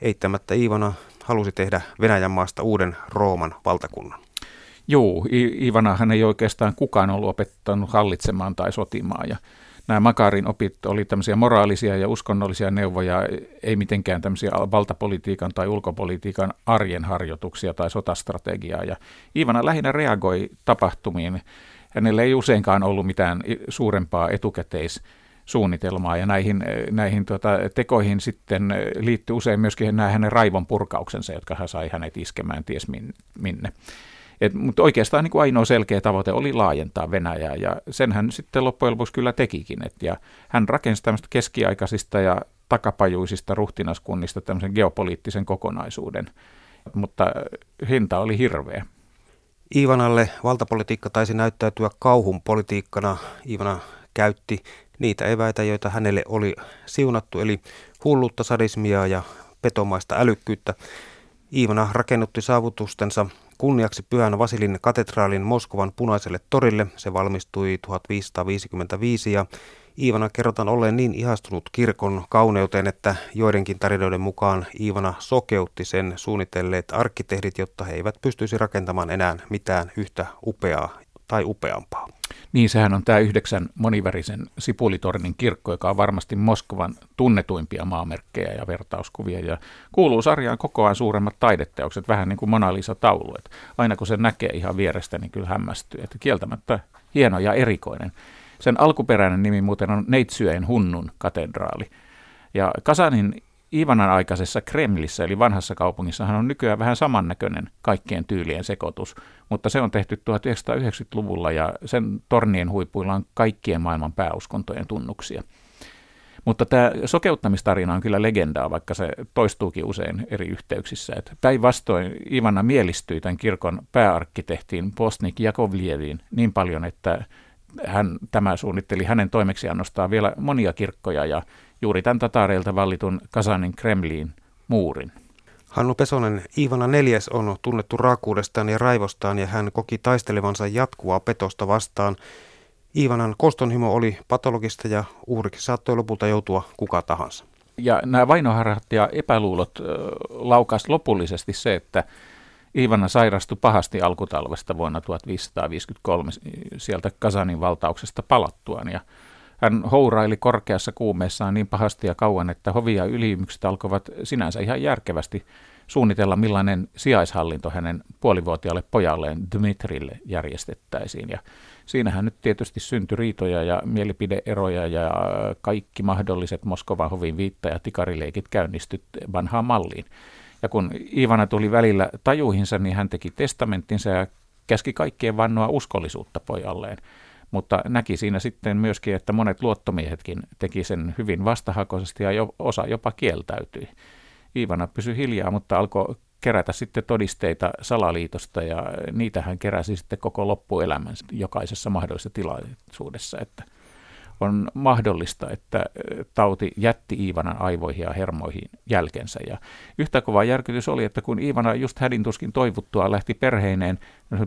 [SPEAKER 2] Eittämättä Iivana halusi tehdä Venäjän maasta uuden Rooman valtakunnan.
[SPEAKER 3] Joo, Iivana hän ei oikeastaan kukaan ollut opettanut hallitsemaan tai sotimaan. Ja nämä Makarin opit oli tämmöisiä moraalisia ja uskonnollisia neuvoja, ei mitenkään tämmöisiä valtapolitiikan tai ulkopolitiikan arjen harjoituksia tai sotastrategiaa. Ja Iivana lähinnä reagoi tapahtumiin hänellä ei useinkaan ollut mitään suurempaa etukäteissuunnitelmaa ja näihin, näihin tuota, tekoihin sitten liittyy usein myöskin nämä hänen raivon purkauksensa, jotka hän sai hänet iskemään ties minne. Et, mutta oikeastaan niin kuin ainoa selkeä tavoite oli laajentaa Venäjää ja sen hän sitten loppujen lopuksi kyllä tekikin. Et, ja hän rakensi tämmöistä keskiaikaisista ja takapajuisista ruhtinaskunnista tämmöisen geopoliittisen kokonaisuuden, mutta hinta oli hirveä.
[SPEAKER 2] Iivanalle valtapolitiikka taisi näyttäytyä kauhun politiikkana. Iivana käytti niitä eväitä, joita hänelle oli siunattu, eli hullutta sadismia ja petomaista älykkyyttä. Iivana rakennutti saavutustensa kunniaksi Pyhän Vasilin katedraalin Moskovan punaiselle torille. Se valmistui 1555 ja Iivana kerrotaan olleen niin ihastunut kirkon kauneuteen, että joidenkin tarinoiden mukaan Iivana sokeutti sen suunnitelleet arkkitehdit, jotta he eivät pystyisi rakentamaan enää mitään yhtä upeaa tai upeampaa.
[SPEAKER 3] Niin, sehän on tämä yhdeksän monivärisen Sipulitornin kirkko, joka on varmasti Moskovan tunnetuimpia maamerkkejä ja vertauskuvia. Ja kuuluu sarjaan koko ajan suuremmat taideteokset, vähän niin kuin Mona Lisa-taulu. aina kun se näkee ihan vierestä, niin kyllä hämmästyy. Että kieltämättä hieno ja erikoinen. Sen alkuperäinen nimi muuten on Neitsyön Hunnun katedraali. Ja Kasanin Ivanan aikaisessa Kremlissä, eli vanhassa kaupungissa, on nykyään vähän samannäköinen kaikkien tyylien sekoitus, mutta se on tehty 1990-luvulla ja sen tornien huipuilla on kaikkien maailman pääuskontojen tunnuksia. Mutta tämä sokeuttamistarina on kyllä legendaa, vaikka se toistuukin usein eri yhteyksissä. Päinvastoin Ivana mielistyi tämän kirkon pääarkkitehtiin Postnik Jakovlieviin niin paljon, että hän, tämä suunnitteli hänen toimeksiannostaan vielä monia kirkkoja ja juuri tämän tatareilta vallitun Kasanin Kremliin muurin.
[SPEAKER 2] Hannu Pesonen, Iivana neljäs on tunnettu raakuudestaan ja raivostaan ja hän koki taistelevansa jatkuvaa petosta vastaan. Iivanan kostonhimo oli patologista ja uhriksi saattoi lopulta joutua kuka tahansa.
[SPEAKER 3] Ja nämä vainoharhat ja epäluulot laukas lopullisesti se, että Iivana sairastui pahasti alkutalvesta vuonna 1553 sieltä Kasanin valtauksesta palattuaan ja hän houraili korkeassa kuumeessaan niin pahasti ja kauan, että hovi ja alkoivat sinänsä ihan järkevästi suunnitella, millainen sijaishallinto hänen puolivuotiaalle pojalleen Dmitrille järjestettäisiin. Ja siinähän nyt tietysti syntyi riitoja ja mielipideeroja ja kaikki mahdolliset Moskovan hovin viitta- ja tikarileikit käynnistyt vanhaan malliin. Ja kun Ivana tuli välillä tajuihinsa, niin hän teki testamenttinsa ja käski kaikkien vannoa uskollisuutta pojalleen. Mutta näki siinä sitten myöskin, että monet luottomiehetkin teki sen hyvin vastahakoisesti ja jo, osa jopa kieltäytyi. Iivana pysyi hiljaa, mutta alkoi kerätä sitten todisteita salaliitosta ja niitä hän keräsi sitten koko loppuelämän jokaisessa mahdollisessa tilaisuudessa, että on mahdollista, että tauti jätti Iivanan aivoihin ja hermoihin jälkensä. Ja yhtä kova järkytys oli, että kun Iivana just hädintuskin toivuttua lähti perheineen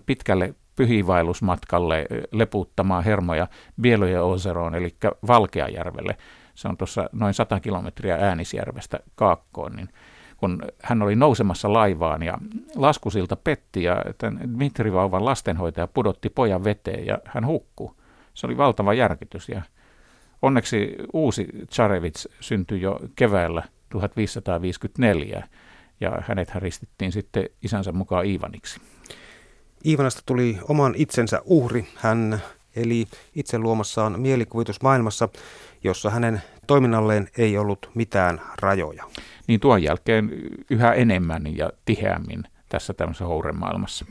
[SPEAKER 3] pitkälle pyhivailusmatkalle leputtamaan hermoja Bielojen Oseroon, eli Valkeajärvelle, se on tuossa noin 100 kilometriä Äänisjärvestä Kaakkoon, niin kun hän oli nousemassa laivaan ja laskusilta petti ja tämän Dmitri Vauvan lastenhoitaja pudotti pojan veteen ja hän hukkui. Se oli valtava järkytys ja onneksi uusi Tsarevits syntyi jo keväällä 1554 ja hänet ristittiin sitten isänsä mukaan Iivaniksi.
[SPEAKER 2] Iivanasta tuli oman itsensä uhri. Hän eli itse luomassaan mielikuvitusmaailmassa, jossa hänen toiminnalleen ei ollut mitään rajoja.
[SPEAKER 3] Niin tuon jälkeen yhä enemmän ja tiheämmin tässä tämmöisessä houremaailmassa.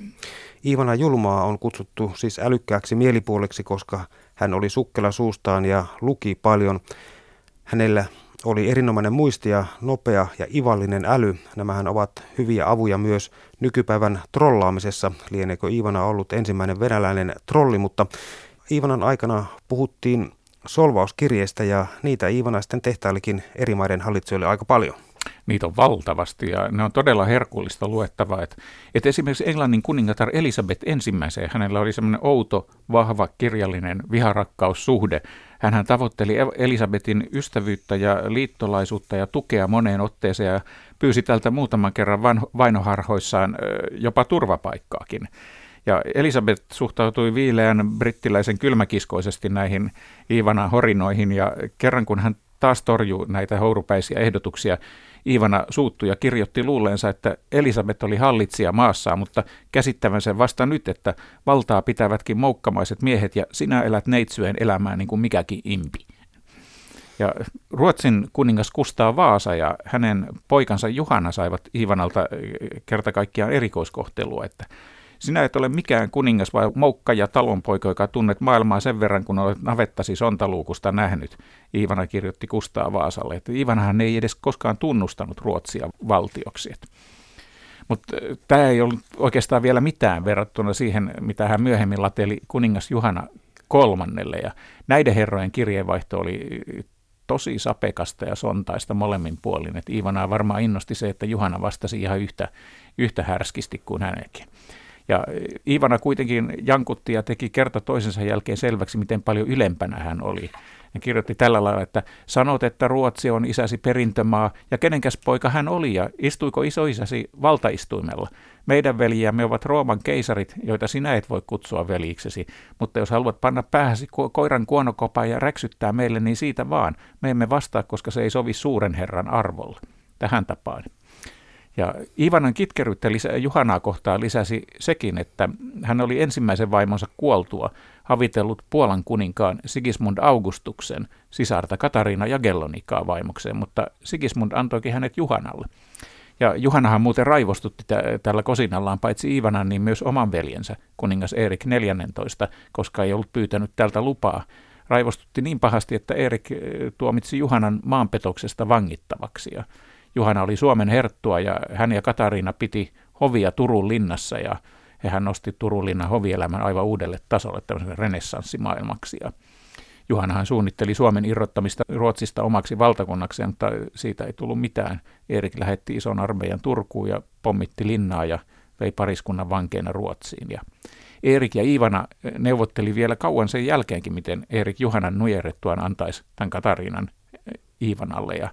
[SPEAKER 2] Iivana Julmaa on kutsuttu siis älykkääksi mielipuoleksi, koska hän oli sukkela suustaan ja luki paljon. Hänellä oli erinomainen muisti ja nopea ja ivallinen äly. Nämähän ovat hyviä avuja myös nykypäivän trollaamisessa. Lieneekö Iivana ollut ensimmäinen venäläinen trolli, mutta Iivanan aikana puhuttiin solvauskirjeistä ja niitä Iivana sitten tehtailikin eri maiden hallitsijoille aika paljon.
[SPEAKER 3] Niitä on valtavasti ja ne on todella herkullista luettavaa. Että, että esimerkiksi Englannin kuningatar Elisabeth ensimmäiseen, hänellä oli semmoinen outo, vahva, kirjallinen viharakkaussuhde. Hän tavoitteli Elisabetin ystävyyttä ja liittolaisuutta ja tukea moneen otteeseen ja pyysi tältä muutaman kerran vainoharhoissaan jopa turvapaikkaakin. Ja Elisabeth suhtautui viileän brittiläisen kylmäkiskoisesti näihin Iivana horinoihin ja kerran kun hän taas torjui näitä hourupäisiä ehdotuksia, Iivana suuttui ja kirjoitti luulleensa, että Elisabeth oli hallitsija maassaan, mutta käsittävän sen vasta nyt, että valtaa pitävätkin moukkamaiset miehet ja sinä elät neitsyen elämää niin kuin mikäkin impi. Ja Ruotsin kuningas Kustaa Vaasa ja hänen poikansa Juhana saivat Iivanalta kerta kaikkiaan erikoiskohtelua, että sinä et ole mikään kuningas vai moukka ja talonpoika, joka tunnet maailmaa sen verran, kun olet navettasi sontaluukusta nähnyt. Iivana kirjoitti Kustaa Vaasalle, että Iivanahan ei edes koskaan tunnustanut Ruotsia valtioksi. Mutta tämä ei ollut oikeastaan vielä mitään verrattuna siihen, mitä hän myöhemmin lateli kuningas Juhana kolmannelle. Ja näiden herrojen kirjeenvaihto oli tosi sapekasta ja sontaista molemmin puolin. Että Iivanaa varmaan innosti se, että Juhana vastasi ihan yhtä, yhtä härskisti kuin hänenkin. Ja Ivana kuitenkin jankutti ja teki kerta toisensa jälkeen selväksi, miten paljon ylempänä hän oli. Hän kirjoitti tällä lailla, että sanot, että Ruotsi on isäsi perintömaa, ja kenenkäs poika hän oli, ja istuiko isoisäsi valtaistuimella? Meidän veljiämme ovat Rooman keisarit, joita sinä et voi kutsua veljiksesi, mutta jos haluat panna päähäsi ko- koiran kuonokopaan ja räksyttää meille, niin siitä vaan. Me emme vastaa, koska se ei sovi suuren herran arvolle. Tähän tapaan. Ja Ivanan kitkeryyttä lisä, Juhanaa kohtaan lisäsi sekin, että hän oli ensimmäisen vaimonsa kuoltua havitellut Puolan kuninkaan Sigismund Augustuksen sisarta Katariina Jagellonikaa vaimokseen, mutta Sigismund antoikin hänet Juhanalle. Ja Juhanahan muuten raivostutti t- tällä kosinallaan paitsi Ivanan, niin myös oman veljensä, kuningas Erik 14, koska ei ollut pyytänyt tältä lupaa. Raivostutti niin pahasti, että Erik eh, tuomitsi Juhanan maanpetoksesta vangittavaksi. Ja Juhana oli Suomen herttua ja hän ja Katariina piti hovia Turun linnassa ja hän nosti Turun linnan hovielämän aivan uudelle tasolle tämmöisen renessanssimaailmaksi. Ja Juhanahan suunnitteli Suomen irrottamista Ruotsista omaksi valtakunnakseen, mutta siitä ei tullut mitään. Erik lähetti ison armeijan Turkuun ja pommitti linnaa ja vei pariskunnan vankeina Ruotsiin. Ja Erik ja Iivana neuvotteli vielä kauan sen jälkeenkin, miten Erik Juhanan nujerettuaan antaisi tämän Katariinan Iivanalle. Ja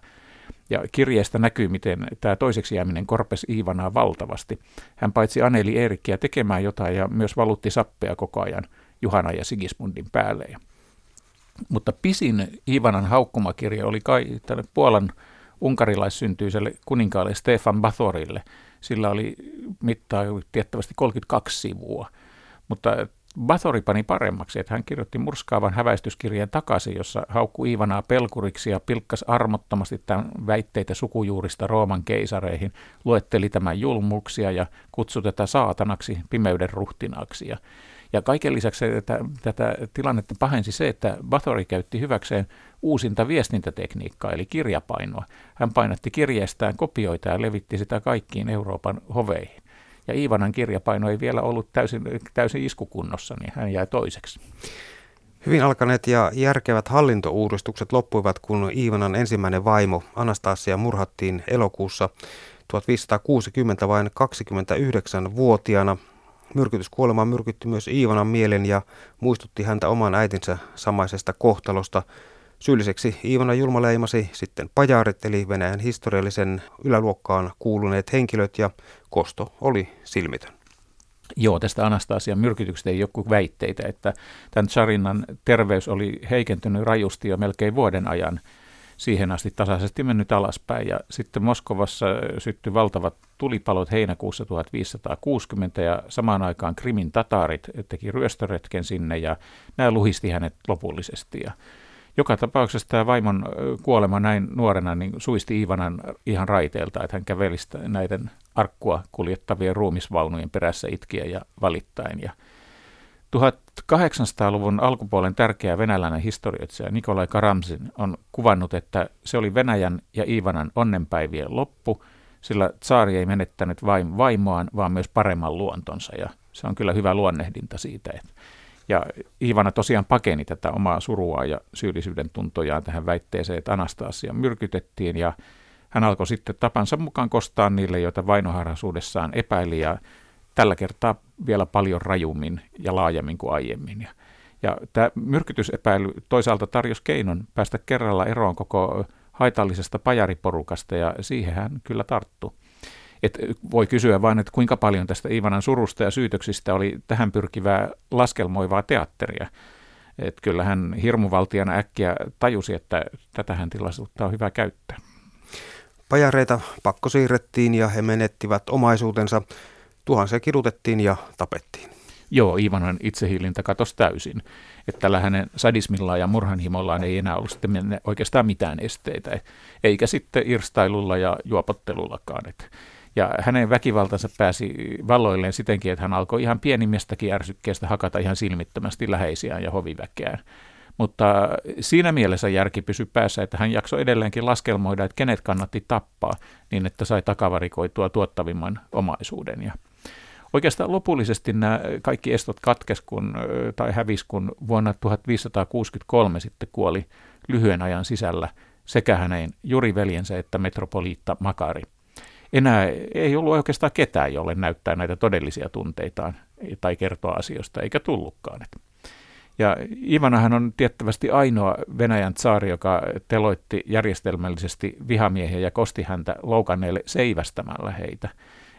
[SPEAKER 3] ja kirjeestä näkyy, miten tämä toiseksi jääminen korpes Iivanaa valtavasti. Hän paitsi aneli Eerikkiä tekemään jotain ja myös valutti sappea koko ajan Juhana ja Sigismundin päälle. Mutta pisin Iivanan haukkumakirja oli kai tälle Puolan unkarilaissyntyiselle kuninkaalle Stefan Bathorille. Sillä oli mittaa tiettävästi 32 sivua. Mutta Bathori pani paremmaksi, että hän kirjoitti murskaavan häväistyskirjeen takaisin, jossa haukkui Ivanaa pelkuriksi ja pilkkas armottomasti tämän väitteitä sukujuurista Rooman keisareihin, luetteli tämän julmuksia ja kutsui tätä saatanaksi, pimeyden ruhtinaaksi. Ja, ja kaiken lisäksi tätä, tätä tilannetta pahensi se, että Bathori käytti hyväkseen uusinta viestintätekniikkaa, eli kirjapainoa. Hän painatti kirjeestään kopioita ja levitti sitä kaikkiin Euroopan hoveihin ja Iivanan kirjapaino ei vielä ollut täysin, täysin iskukunnossa, niin hän jäi toiseksi.
[SPEAKER 2] Hyvin alkaneet ja järkevät hallintouudistukset loppuivat, kun Iivanan ensimmäinen vaimo Anastasia murhattiin elokuussa 1560 vain 29-vuotiaana. Myrkytyskuolema myrkytti myös Iivanan mielen ja muistutti häntä oman äitinsä samaisesta kohtalosta – Syylliseksi Iivana Julma leimasi sitten pajaarit eli Venäjän historiallisen yläluokkaan kuuluneet henkilöt ja kosto oli silmitön.
[SPEAKER 3] Joo, tästä Anastasian myrkytyksestä ei joku väitteitä, että tämän Charinnan terveys oli heikentynyt rajusti jo melkein vuoden ajan siihen asti tasaisesti mennyt alaspäin. Ja sitten Moskovassa syttyi valtavat tulipalot heinäkuussa 1560 ja samaan aikaan Krimin tataarit teki ryöstöretken sinne ja nämä luhisti hänet lopullisesti. Ja joka tapauksessa tämä vaimon kuolema näin nuorena niin suisti Iivanan ihan raiteelta, että hän käveli näiden arkkua kuljettavien ruumisvaunujen perässä itkiä ja valittain. Ja 1800-luvun alkupuolen tärkeä venäläinen historioitsija Nikolai Karamsin on kuvannut, että se oli Venäjän ja Iivanan onnenpäivien loppu, sillä tsaari ei menettänyt vain vaimoaan, vaan myös paremman luontonsa. Ja se on kyllä hyvä luonnehdinta siitä, että ja Iivana tosiaan pakeni tätä omaa surua ja syyllisyyden tuntojaan tähän väitteeseen, että Anastasia myrkytettiin ja hän alkoi sitten tapansa mukaan kostaa niille, joita vainoharhaisuudessaan epäili ja tällä kertaa vielä paljon rajummin ja laajemmin kuin aiemmin. Ja, ja tämä myrkytysepäily toisaalta tarjosi keinon päästä kerralla eroon koko haitallisesta pajariporukasta ja siihen hän kyllä tarttui. Et voi kysyä vain, että kuinka paljon tästä Ivanan surusta ja syytöksistä oli tähän pyrkivää laskelmoivaa teatteria. Et kyllähän hirmuvaltiana äkkiä tajusi, että tätähän tilaisuutta on hyvä käyttää.
[SPEAKER 2] Pajareita pakko siirrettiin ja he menettivät omaisuutensa. Tuhansia kidutettiin ja tapettiin.
[SPEAKER 3] Joo, Ivanan itsehillintä katosi täysin. Että tällä hänen sadismillaan ja murhanhimollaan ei enää ollut sitten oikeastaan mitään esteitä, eikä sitten irstailulla ja juopottelullakaan. Että ja hänen väkivaltansa pääsi valloilleen sitenkin, että hän alkoi ihan pienimmästäkin ärsykkeestä hakata ihan silmittömästi läheisiään ja hoviväkeään. Mutta siinä mielessä järki pysyi päässä, että hän jaksoi edelleenkin laskelmoida, että kenet kannatti tappaa niin, että sai takavarikoitua tuottavimman omaisuuden. Ja oikeastaan lopullisesti nämä kaikki estot katkes kun, tai hävis, kun vuonna 1563 sitten kuoli lyhyen ajan sisällä sekä hänen juriveljensä että metropoliitta Makari enää ei ollut oikeastaan ketään, jolle näyttää näitä todellisia tunteitaan tai kertoa asioista, eikä tullutkaan. Ja Ivanahan on tiettävästi ainoa Venäjän tsaari, joka teloitti järjestelmällisesti vihamiehiä ja kosti häntä loukanneille seivästämällä heitä.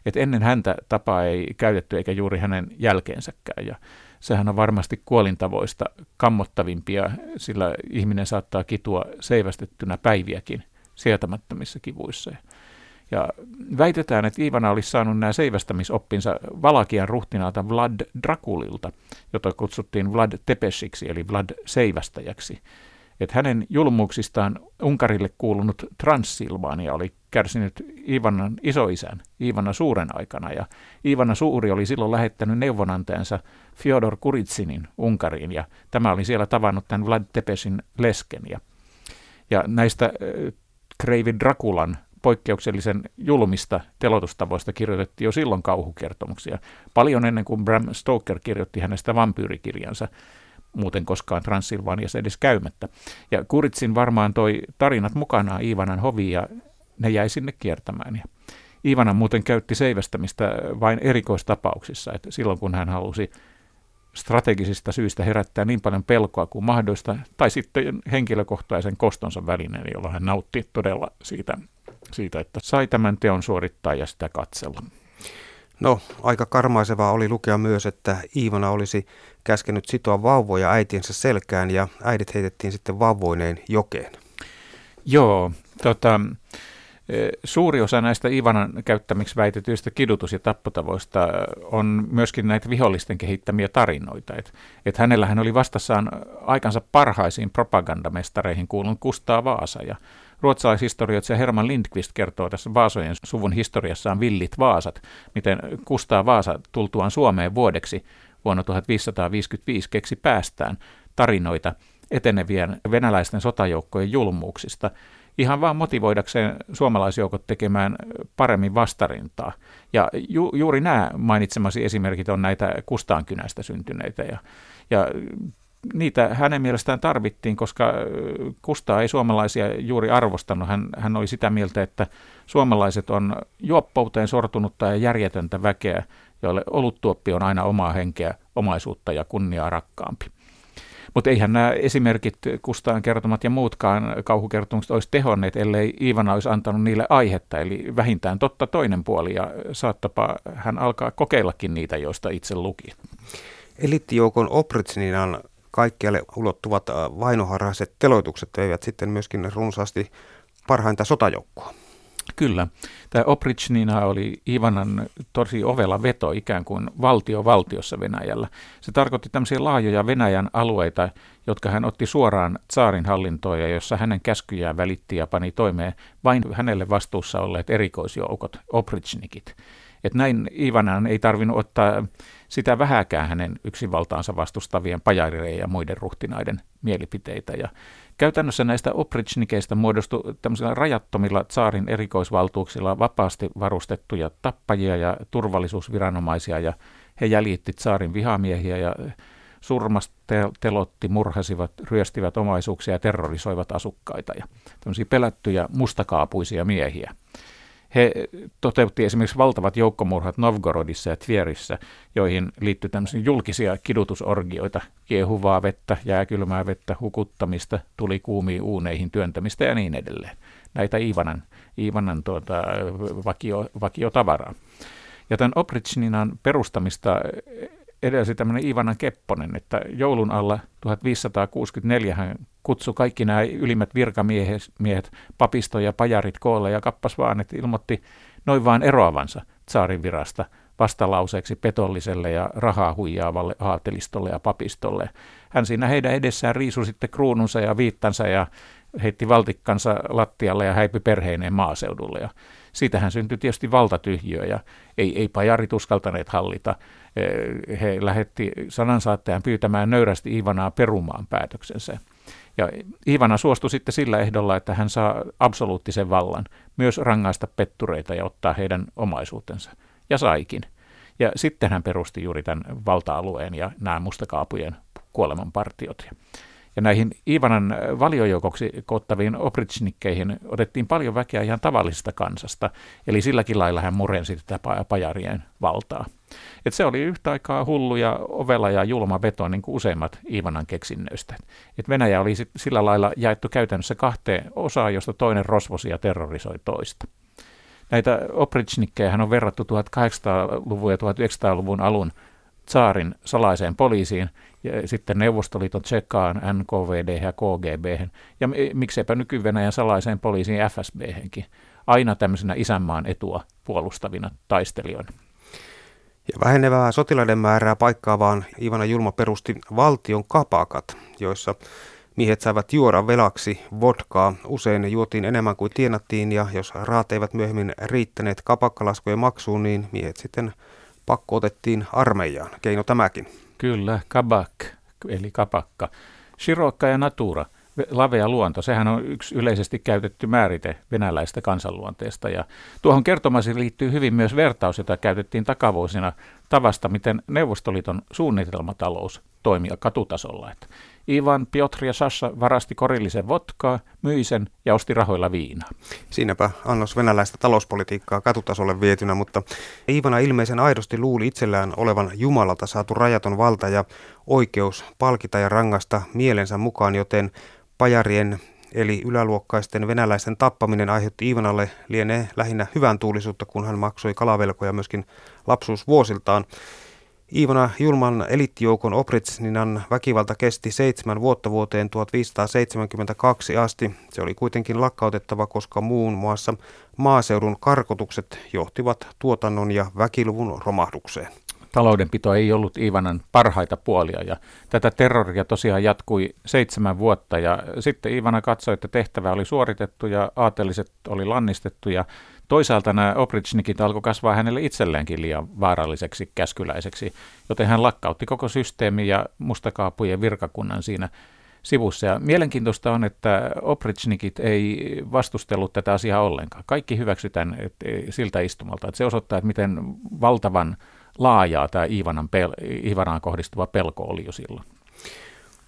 [SPEAKER 3] Et ennen häntä tapaa ei käytetty eikä juuri hänen jälkeensäkään. Ja sehän on varmasti kuolintavoista kammottavimpia, sillä ihminen saattaa kitua seivästettynä päiviäkin sietämättömissä kivuissa. Ja väitetään, että Iivana olisi saanut nämä seivästämisoppinsa Valakian ruhtinaalta Vlad Drakulilta, jota kutsuttiin Vlad Tepesiksi eli Vlad seivästäjäksi. Että hänen julmuuksistaan Unkarille kuulunut Transsilvaania oli kärsinyt Iivanan isoisän Iivana Suuren aikana, ja Iivana Suuri oli silloin lähettänyt neuvonantajansa Fyodor Kuritsinin Unkariin, ja tämä oli siellä tavannut tämän Vlad Tepesin lesken. Ja, ja näistä äh, Kreivi Drakulan poikkeuksellisen julmista telotustavoista kirjoitettiin jo silloin kauhukertomuksia. Paljon ennen kuin Bram Stoker kirjoitti hänestä vampyyrikirjansa, muuten koskaan Transsilvaniassa edes käymättä. Ja Kuritsin varmaan toi tarinat mukanaan Iivanan hoviin ja ne jäi sinne kiertämään. Ja Iivana muuten käytti seivästämistä vain erikoistapauksissa, että silloin kun hän halusi strategisista syistä herättää niin paljon pelkoa kuin mahdollista, tai sitten henkilökohtaisen kostonsa välineen, jolla hän nautti todella siitä siitä, että sai tämän teon suorittaa ja sitä katsella.
[SPEAKER 2] No, aika karmaisevaa oli lukea myös, että Iivana olisi käskenyt sitoa vauvoja äitiensä selkään ja äidit heitettiin sitten vauvoineen jokeen.
[SPEAKER 3] Joo, tota, Suuri osa näistä Ivanan käyttämiksi väitetyistä kidutus- ja tappotavoista on myöskin näitä vihollisten kehittämiä tarinoita. Et, et hänellähän oli vastassaan aikansa parhaisiin propagandamestareihin kuulunut Kustaa Vaasa ja ruotsalaishistorioitsija Herman Lindqvist kertoo tässä Vaasojen suvun historiassaan Villit Vaasat, miten Kustaa Vaasa tultuaan Suomeen vuodeksi vuonna 1555 keksi päästään tarinoita etenevien venäläisten sotajoukkojen julmuuksista – ihan vaan motivoidakseen suomalaisjoukot tekemään paremmin vastarintaa. Ja ju, juuri nämä mainitsemasi esimerkit on näitä Kustaankynästä syntyneitä. Ja, ja niitä hänen mielestään tarvittiin, koska Kustaa ei suomalaisia juuri arvostanut. Hän, hän oli sitä mieltä, että suomalaiset on juoppouteen sortunutta ja järjetöntä väkeä, joille oluttuoppi on aina omaa henkeä, omaisuutta ja kunniaa rakkaampi. Mutta eihän nämä esimerkit, Kustaan kertomat ja muutkaan kauhukertomukset olisi tehonneet, ellei Iivana olisi antanut niille aihetta, eli vähintään totta toinen puoli, ja saattapa hän alkaa kokeillakin niitä, joista itse luki.
[SPEAKER 2] Elittijoukon Opritsninan kaikkialle ulottuvat äh, vainoharhaiset teloitukset veivät sitten myöskin runsaasti parhainta sotajoukkoa.
[SPEAKER 3] Kyllä. Tämä Oprichnina oli Ivanan tosi ovela veto ikään kuin valtio valtiossa Venäjällä. Se tarkoitti tämmöisiä laajoja Venäjän alueita, jotka hän otti suoraan tsaarin hallintoon ja jossa hänen käskyjään välitti ja pani toimeen vain hänelle vastuussa olleet erikoisjoukot, Oprichnikit. Et näin Ivanan ei tarvinnut ottaa sitä vähäkään hänen yksinvaltaansa vastustavien pajarireen ja muiden ruhtinaiden mielipiteitä. Ja Käytännössä näistä oprichnikkeista muodostui tämmöisillä rajattomilla saarin erikoisvaltuuksilla vapaasti varustettuja tappajia ja turvallisuusviranomaisia, ja he jäljitti saarin vihamiehiä ja surmastelotti, murhasivat, ryöstivät omaisuuksia ja terrorisoivat asukkaita ja tämmöisiä pelättyjä mustakaapuisia miehiä. He toteutti esimerkiksi valtavat joukkomurhat Novgorodissa ja Tvierissä, joihin liittyi tämmöisiä julkisia kidutusorgioita, kiehuvaa vettä, jääkylmää vettä, hukuttamista, tuli kuumiin uuneihin työntämistä ja niin edelleen. Näitä Iivanan, Iivanan tuota, vakio, vakiotavaraa. Ja tämän Oprichninan perustamista edelsi tämmöinen Ivana Kepponen, että joulun alla 1564 hän kutsui kaikki nämä ylimmät virkamiehet, papisto ja pajarit koolle ja kappas vaan, että ilmoitti noin vaan eroavansa tsaarin virasta vastalauseeksi petolliselle ja rahaa huijaavalle aatelistolle ja papistolle. Hän siinä heidän edessään riisui sitten kruununsa ja viittansa ja heitti valtikkansa lattialle ja häipi perheineen maaseudulle. Ja siitähän syntyi tietysti valtatyhjiö ja ei, ei pajarit uskaltaneet hallita. He lähetti sanansaattajan pyytämään nöyrästi Ivanaa perumaan päätöksensä. Ja Ivana suostui sitten sillä ehdolla, että hän saa absoluuttisen vallan myös rangaista pettureita ja ottaa heidän omaisuutensa. Ja saikin. Ja sitten hän perusti juuri tämän valta-alueen ja nämä mustakaapujen kuolemanpartiot. Ja näihin Ivanan äh, valiojoukoksi koottaviin oprichnikkeihin otettiin paljon väkeä ihan tavallisesta kansasta, eli silläkin lailla hän murensi tätä pajarien valtaa. Et se oli yhtä aikaa hullu ja ovela ja julma veto, niin kuin useimmat Ivanan keksinnöistä. Et Venäjä oli sillä lailla jaettu käytännössä kahteen osaan, josta toinen rosvosi ja terrorisoi toista. Näitä oprichnikkejä on verrattu 1800-luvun ja 1900-luvun alun tsaarin salaiseen poliisiin, ja sitten Neuvostoliiton Tsekaan, NKVD ja KGB, ja mikseipä nyky-Venäjän salaiseen poliisiin FSB-henkin, aina tämmöisenä isänmaan etua puolustavina taistelijoina.
[SPEAKER 2] Ja vähenevää sotilaiden määrää paikkaavaan Ivana Julma perusti valtion kapakat, joissa miehet saivat juoda velaksi vodkaa. Usein ne juotiin enemmän kuin tienattiin ja jos raat eivät myöhemmin riittäneet kapakkalaskujen maksuun, niin miehet sitten pakko otettiin armeijaan. Keino tämäkin.
[SPEAKER 3] Kyllä, kabak, eli kapakka. Shirokka ja natura, lavea luonto, sehän on yksi yleisesti käytetty määrite venäläistä kansanluonteesta. Ja tuohon kertomasi liittyy hyvin myös vertaus, jota käytettiin takavuosina tavasta, miten Neuvostoliiton suunnitelmatalous toimii katutasolla. Että Ivan, Piotr ja Sassa varasti korillisen vodkaa, myi sen ja osti rahoilla viinaa.
[SPEAKER 2] Siinäpä annos venäläistä talouspolitiikkaa katutasolle vietynä, mutta Ivana ilmeisen aidosti luuli itsellään olevan Jumalalta saatu rajaton valta ja oikeus palkita ja rangasta mielensä mukaan, joten pajarien eli yläluokkaisten venäläisten tappaminen aiheutti Ivanalle lienee lähinnä hyvän tuulisuutta, kun hän maksoi kalavelkoja myöskin lapsuusvuosiltaan. Ivana Julman elittijoukon Opritsninan väkivalta kesti seitsemän vuotta vuoteen 1572 asti. Se oli kuitenkin lakkautettava, koska muun muassa maaseudun karkotukset johtivat tuotannon ja väkiluvun romahdukseen
[SPEAKER 3] taloudenpito ei ollut Ivanan parhaita puolia ja tätä terroria tosiaan jatkui seitsemän vuotta ja sitten Ivana katsoi, että tehtävä oli suoritettu ja aateliset oli lannistettu ja toisaalta nämä oprichnikit alkoi kasvaa hänelle itselleenkin liian vaaralliseksi käskyläiseksi, joten hän lakkautti koko systeemi ja mustakaapujen virkakunnan siinä sivussa. Ja mielenkiintoista on, että oprichnikit ei vastustellut tätä asiaa ollenkaan. Kaikki hyväksytään siltä istumalta. Että se osoittaa, että miten valtavan laajaa tämä Iivanan pel- Iivanaan kohdistuva pelko oli jo silloin.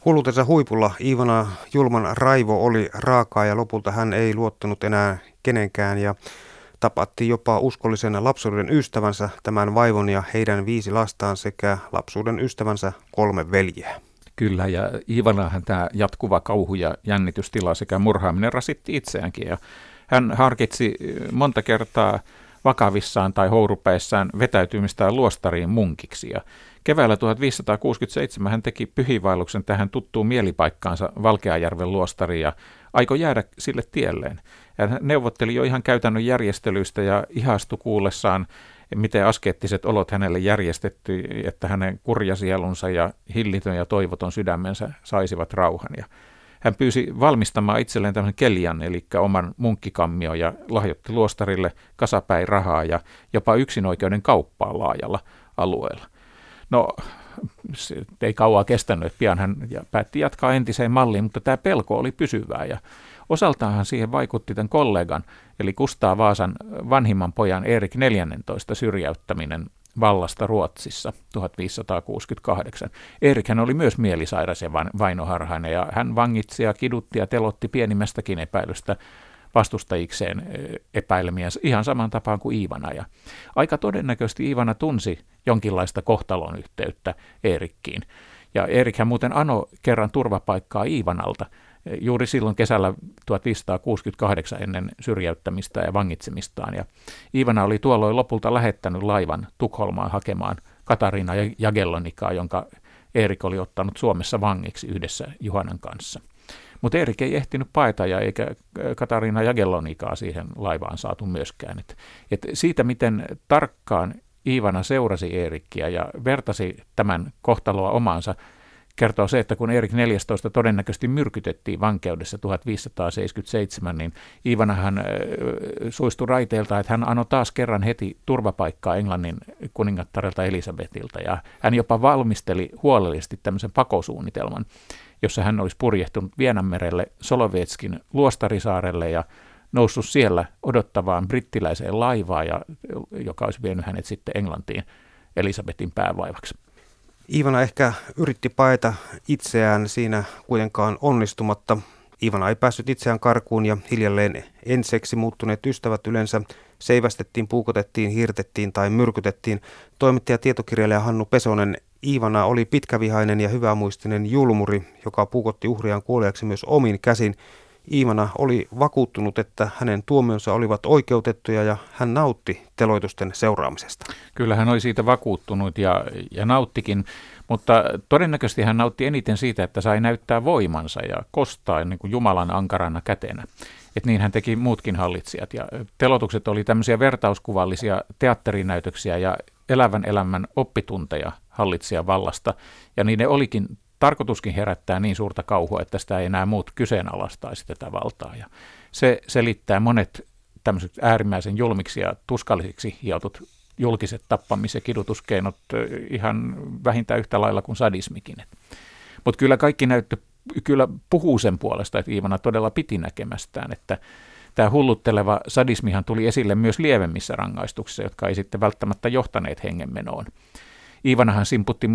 [SPEAKER 2] Hullutensa huipulla Iivana Julman raivo oli raakaa ja lopulta hän ei luottanut enää kenenkään ja tapatti jopa uskollisen lapsuuden ystävänsä tämän vaivon ja heidän viisi lastaan sekä lapsuuden ystävänsä kolme veljeä.
[SPEAKER 3] Kyllä, ja Iivanahan tämä jatkuva kauhu ja jännitystila sekä murhaaminen rasitti itseäänkin. Ja hän harkitsi monta kertaa vakavissaan tai hourupeissaan vetäytymistä luostariin munkiksi. Ja keväällä 1567 hän teki pyhivailluksen tähän tuttuun mielipaikkaansa Valkeajärven luostariin ja aikoi jäädä sille tielleen. Ja hän neuvotteli jo ihan käytännön järjestelyistä ja ihastui kuullessaan, miten askeettiset olot hänelle järjestetty, että hänen kurjasielunsa ja hillitön ja toivoton sydämensä saisivat rauhan. Ja hän pyysi valmistamaan itselleen tämmöisen kelian, eli oman munkkikammio, ja lahjoitti luostarille kasapäin rahaa ja jopa yksinoikeuden kauppaa laajalla alueella. No, se ei kauaa kestänyt, että pian hän päätti jatkaa entiseen malliin, mutta tämä pelko oli pysyvää ja osaltaan siihen vaikutti tämän kollegan, eli Kustaa Vaasan vanhimman pojan Erik 14 syrjäyttäminen vallasta Ruotsissa 1568. Erikhän oli myös mielisairas ja vainoharhainen ja hän vangitsi ja kidutti ja telotti pienimmästäkin epäilystä vastustajikseen epäilemiä ihan saman tapaan kuin Iivana. Ja aika todennäköisesti Iivana tunsi jonkinlaista kohtalon yhteyttä Eerikkiin. Ja Eerikhän muuten ano kerran turvapaikkaa Iivanalta – juuri silloin kesällä 1568 ennen syrjäyttämistä ja vangitsemistaan. Ja Iivana oli tuolloin lopulta lähettänyt laivan Tukholmaan hakemaan Katariina Jagellonikaa, jonka Erik oli ottanut Suomessa vangiksi yhdessä Juhanan kanssa. Mutta Erik ei ehtinyt paeta ja eikä Katariina Jagellonikaa siihen laivaan saatu myöskään. Et, et siitä, miten tarkkaan Iivana seurasi Eerikkiä ja vertasi tämän kohtaloa omaansa, kertoo se, että kun Erik 14 todennäköisesti myrkytettiin vankeudessa 1577, niin Iivanahan suistui raiteilta, että hän anoi taas kerran heti turvapaikkaa Englannin kuningattarelta Elisabetilta, ja hän jopa valmisteli huolellisesti tämmöisen pakosuunnitelman, jossa hän olisi purjehtunut Vienanmerelle Solovetskin luostarisaarelle ja noussut siellä odottavaan brittiläiseen laivaan, ja, joka olisi vienyt hänet sitten Englantiin Elisabetin päävaivaksi.
[SPEAKER 2] Ivana ehkä yritti paeta itseään siinä kuitenkaan onnistumatta. Ivana ei päässyt itseään karkuun ja hiljalleen enseksi muuttuneet ystävät yleensä seivästettiin, puukotettiin, hirtettiin tai myrkytettiin. Toimittaja tietokirjailija Hannu Pesonen Ivana oli pitkävihainen ja hyvämuistinen julmuri, joka puukotti uhriaan kuoliaksi myös omin käsin. Iimana oli vakuuttunut, että hänen tuomionsa olivat oikeutettuja ja hän nautti teloitusten seuraamisesta.
[SPEAKER 3] Kyllä hän oli siitä vakuuttunut ja, ja nauttikin, mutta todennäköisesti hän nautti eniten siitä, että sai näyttää voimansa ja kostaa niin kuin Jumalan ankarana kätenä. Et niin hän teki muutkin hallitsijat. Ja telotukset oli tämmöisiä vertauskuvallisia teatterinäytöksiä ja elävän elämän oppitunteja hallitsijan vallasta. Ja niiden olikin tarkoituskin herättää niin suurta kauhua, että sitä ei enää muut kyseenalaistaisi tätä valtaa. Ja se selittää monet tämmöiset äärimmäisen julmiksi ja tuskallisiksi hiotut julkiset tappamis- ja kidutuskeinot ihan vähintään yhtä lailla kuin sadismikin. Mutta kyllä kaikki näyttö kyllä puhuu sen puolesta, että Iivana todella piti näkemästään, että tämä hullutteleva sadismihan tuli esille myös lievemmissä rangaistuksissa, jotka ei sitten välttämättä johtaneet hengenmenoon. Iivanahan simputti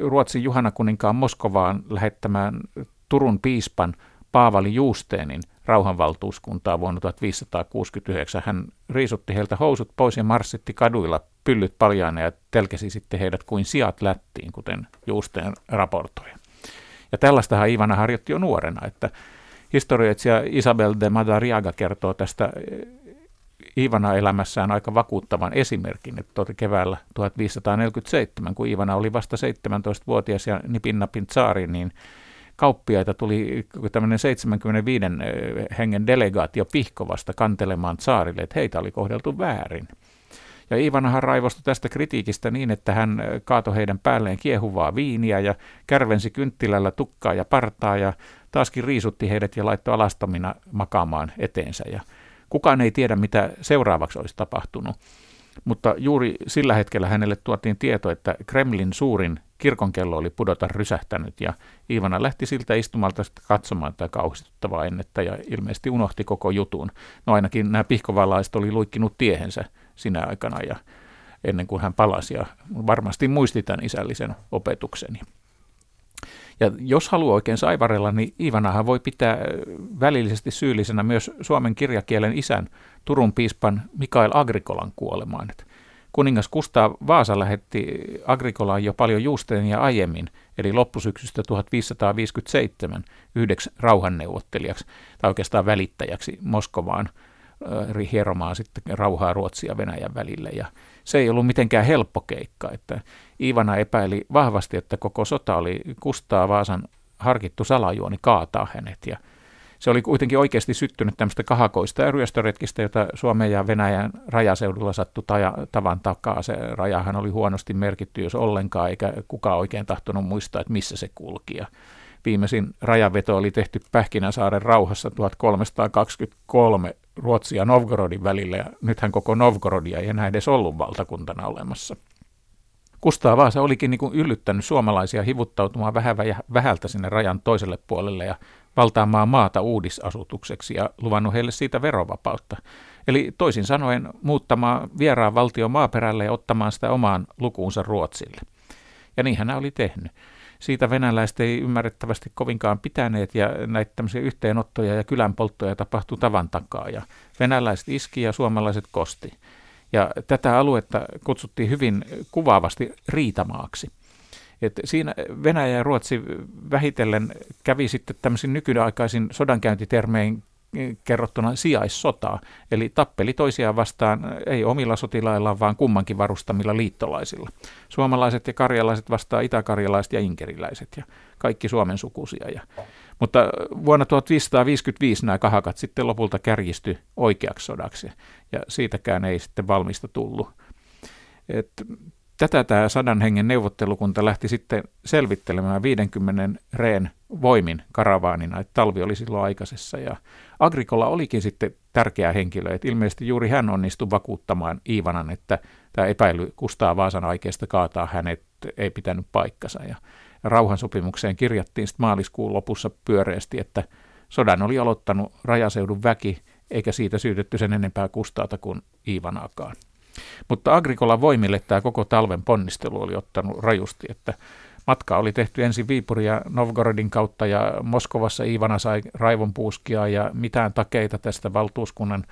[SPEAKER 3] Ruotsin Juhana kuninkaan Moskovaan lähettämään Turun piispan Paavali Juusteenin rauhanvaltuuskuntaa vuonna 1569. Hän riisutti heiltä housut pois ja marssitti kaduilla pyllyt paljaana ja telkesi sitten heidät kuin sijat lättiin, kuten Juusteen raportoi. Ja tällaistahan Ivana harjoitti jo nuorena, että historioitsija Isabel de Madariaga kertoo tästä Ivana elämässään aika vakuuttavan esimerkin, että keväällä 1547, kun Ivana oli vasta 17-vuotias ja nipinnapin tsaari, niin kauppiaita tuli tämmöinen 75 hengen delegaatio Pihkovasta kantelemaan tsaarille, että heitä oli kohdeltu väärin. Ja Ivanahan raivostui tästä kritiikistä niin, että hän kaatoi heidän päälleen kiehuvaa viiniä ja kärvensi kynttilällä tukkaa ja partaa ja taaskin riisutti heidät ja laittoi alastomina makaamaan eteensä. Ja kukaan ei tiedä, mitä seuraavaksi olisi tapahtunut. Mutta juuri sillä hetkellä hänelle tuotiin tieto, että Kremlin suurin kirkonkello oli pudota rysähtänyt ja Iivana lähti siltä istumalta katsomaan tätä kauhistuttavaa ennettä ja ilmeisesti unohti koko jutun. No ainakin nämä pihkovalaiset oli luikkinut tiehensä sinä aikana ja ennen kuin hän palasi ja varmasti muisti tämän isällisen opetukseni. Ja jos haluaa oikein saivarella, niin Iivanahan voi pitää välillisesti syyllisenä myös suomen kirjakielen isän Turun piispan Mikael Agrikolan kuolemaan. kuningas Kustaa Vaasa lähetti Agrikolaan jo paljon juusteenia aiemmin, eli loppusyksystä 1557 yhdeksi rauhanneuvottelijaksi, tai oikeastaan välittäjäksi Moskovaan hieromaan sitten rauhaa Ruotsia ja Venäjän välille. Ja se ei ollut mitenkään helppo keikka, että Ivana epäili vahvasti, että koko sota oli Kustaa Vaasan harkittu salajuoni kaataa hänet ja se oli kuitenkin oikeasti syttynyt tämmöistä kahakoista ja ryöstöretkistä, jota Suomen ja Venäjän rajaseudulla sattui tavan takaa. Se rajahan oli huonosti merkitty, jos ollenkaan, eikä kukaan oikein tahtonut muistaa, että missä se kulki. Ja viimeisin rajaveto oli tehty Pähkinänsaaren rauhassa 1323 Ruotsia ja Novgorodin välillä, ja nythän koko Novgorodia ei enää edes ollut valtakuntana olemassa. Kustaa Vaasa olikin niin kuin yllyttänyt suomalaisia hivuttautumaan vähän vähältä sinne rajan toiselle puolelle ja valtaamaan maata uudisasutukseksi ja luvannut heille siitä verovapautta. Eli toisin sanoen muuttamaan vieraan valtion maaperälle ja ottamaan sitä omaan lukuunsa Ruotsille. Ja niin hän oli tehnyt siitä venäläiset ei ymmärrettävästi kovinkaan pitäneet ja näitä tämmöisiä yhteenottoja ja kylänpolttoja tapahtui tavan takaa ja venäläiset iski ja suomalaiset kosti. Ja tätä aluetta kutsuttiin hyvin kuvaavasti riitamaaksi. Et siinä Venäjä ja Ruotsi vähitellen kävi sitten tämmöisin nykyaikaisin sodankäyntitermein kerrottuna sijaissotaa, eli tappeli toisiaan vastaan ei omilla sotilaillaan, vaan kummankin varustamilla liittolaisilla. Suomalaiset ja karjalaiset vastaan itäkarjalaiset ja inkeriläiset ja kaikki Suomen sukuisia. Ja, mutta vuonna 1555 nämä kahakat sitten lopulta kärjisty oikeaksi sodaksi ja siitäkään ei sitten valmista tullut. Et Tätä tämä sadan hengen neuvottelukunta lähti sitten selvittelemään 50 reen voimin karavaanina, että talvi oli silloin aikaisessa. Ja Agrikola olikin sitten tärkeä henkilö, että ilmeisesti juuri hän onnistui vakuuttamaan Iivanan, että tämä epäily Kustaa Vaasan aikeesta kaataa hänet ei pitänyt paikkansa. Ja rauhansopimukseen kirjattiin sitten maaliskuun lopussa pyöreästi, että sodan oli aloittanut rajaseudun väki, eikä siitä syytetty sen enempää Kustaata kuin Iivanaakaan. Mutta Agrikola voimille tämä koko talven ponnistelu oli ottanut rajusti, että matka oli tehty ensin Viipuria Novgorodin kautta ja Moskovassa Ivana sai raivonpuuskia ja mitään takeita tästä valtuuskunnan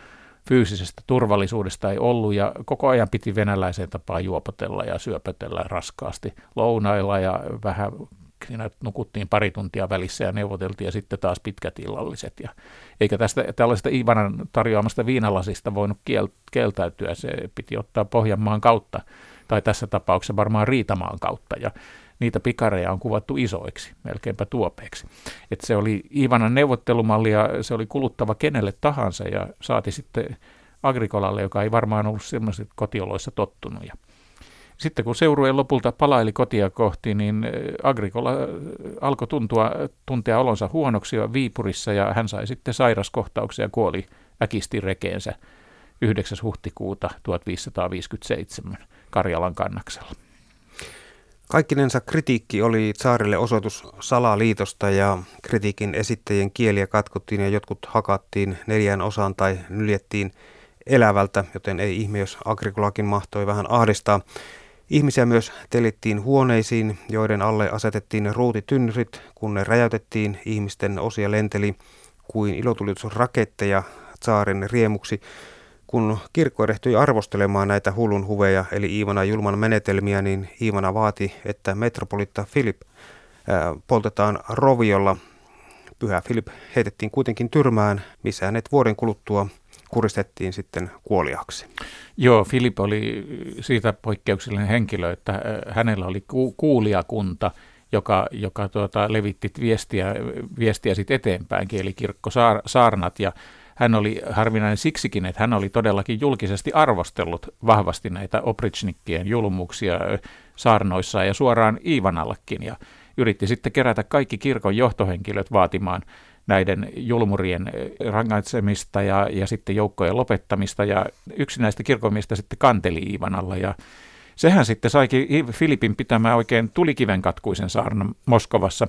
[SPEAKER 3] fyysisestä turvallisuudesta ei ollut ja koko ajan piti venäläiseen tapaan juopotella ja syöpötellä raskaasti lounailla ja vähän siinä nukuttiin pari tuntia välissä ja neuvoteltiin ja sitten taas pitkät illalliset. Ja eikä tästä tällaista Ivanan tarjoamasta viinalasista voinut kiel, kieltäytyä, se piti ottaa Pohjanmaan kautta, tai tässä tapauksessa varmaan Riitamaan kautta, ja niitä pikareja on kuvattu isoiksi, melkeinpä tuopeeksi. Et se oli Ivanan neuvottelumalli ja se oli kuluttava kenelle tahansa ja saati sitten Agrikolalle, joka ei varmaan ollut sellaiset kotioloissa tottunut. Ja sitten kun seurue lopulta palaili kotia kohti, niin eh, Agrikola eh, alkoi tuntua, tuntea olonsa huonoksi jo Viipurissa ja hän sai sitten sairaskohtauksia ja kuoli äkisti rekeensä 9. huhtikuuta 1557 Karjalan kannaksella.
[SPEAKER 2] Kaikkinensa kritiikki oli saarille osoitus salaliitosta ja kritiikin esittäjien kieliä katkottiin ja jotkut hakattiin neljään osaan tai nyljettiin elävältä, joten ei ihme, jos Agrikolakin mahtoi vähän ahdistaa. Ihmisiä myös telittiin huoneisiin, joiden alle asetettiin ruutitynnyrit, kun ne räjäytettiin, ihmisten osia lenteli kuin ilotulitusraketteja saarin riemuksi. Kun kirkko erehtyi arvostelemaan näitä hullun huveja, eli Iivana julman menetelmiä, niin Iivana vaati, että metropolitta Filip poltetaan roviolla. Pyhä Filip heitettiin kuitenkin tyrmään, missä hänet vuoden kuluttua kuristettiin sitten kuoliaksi.
[SPEAKER 3] Joo, Filip oli siitä poikkeuksellinen henkilö, että hänellä oli ku- kuulijakunta, joka, joka tuota, levitti viestiä, viestiä sitten eteenpäin, kielikirkko saar, saarnat, ja hän oli harvinainen siksikin, että hän oli todellakin julkisesti arvostellut vahvasti näitä oprichnikkien julmuuksia saarnoissa ja suoraan Iivanallekin, ja yritti sitten kerätä kaikki kirkon johtohenkilöt vaatimaan näiden julmurien rangaitsemista ja, ja sitten joukkojen lopettamista, ja yksi näistä kirkonmiestä sitten kanteli Iivanalla, ja sehän sitten saikin Filipin pitämään oikein tulikiven katkuisen saarnan Moskovassa,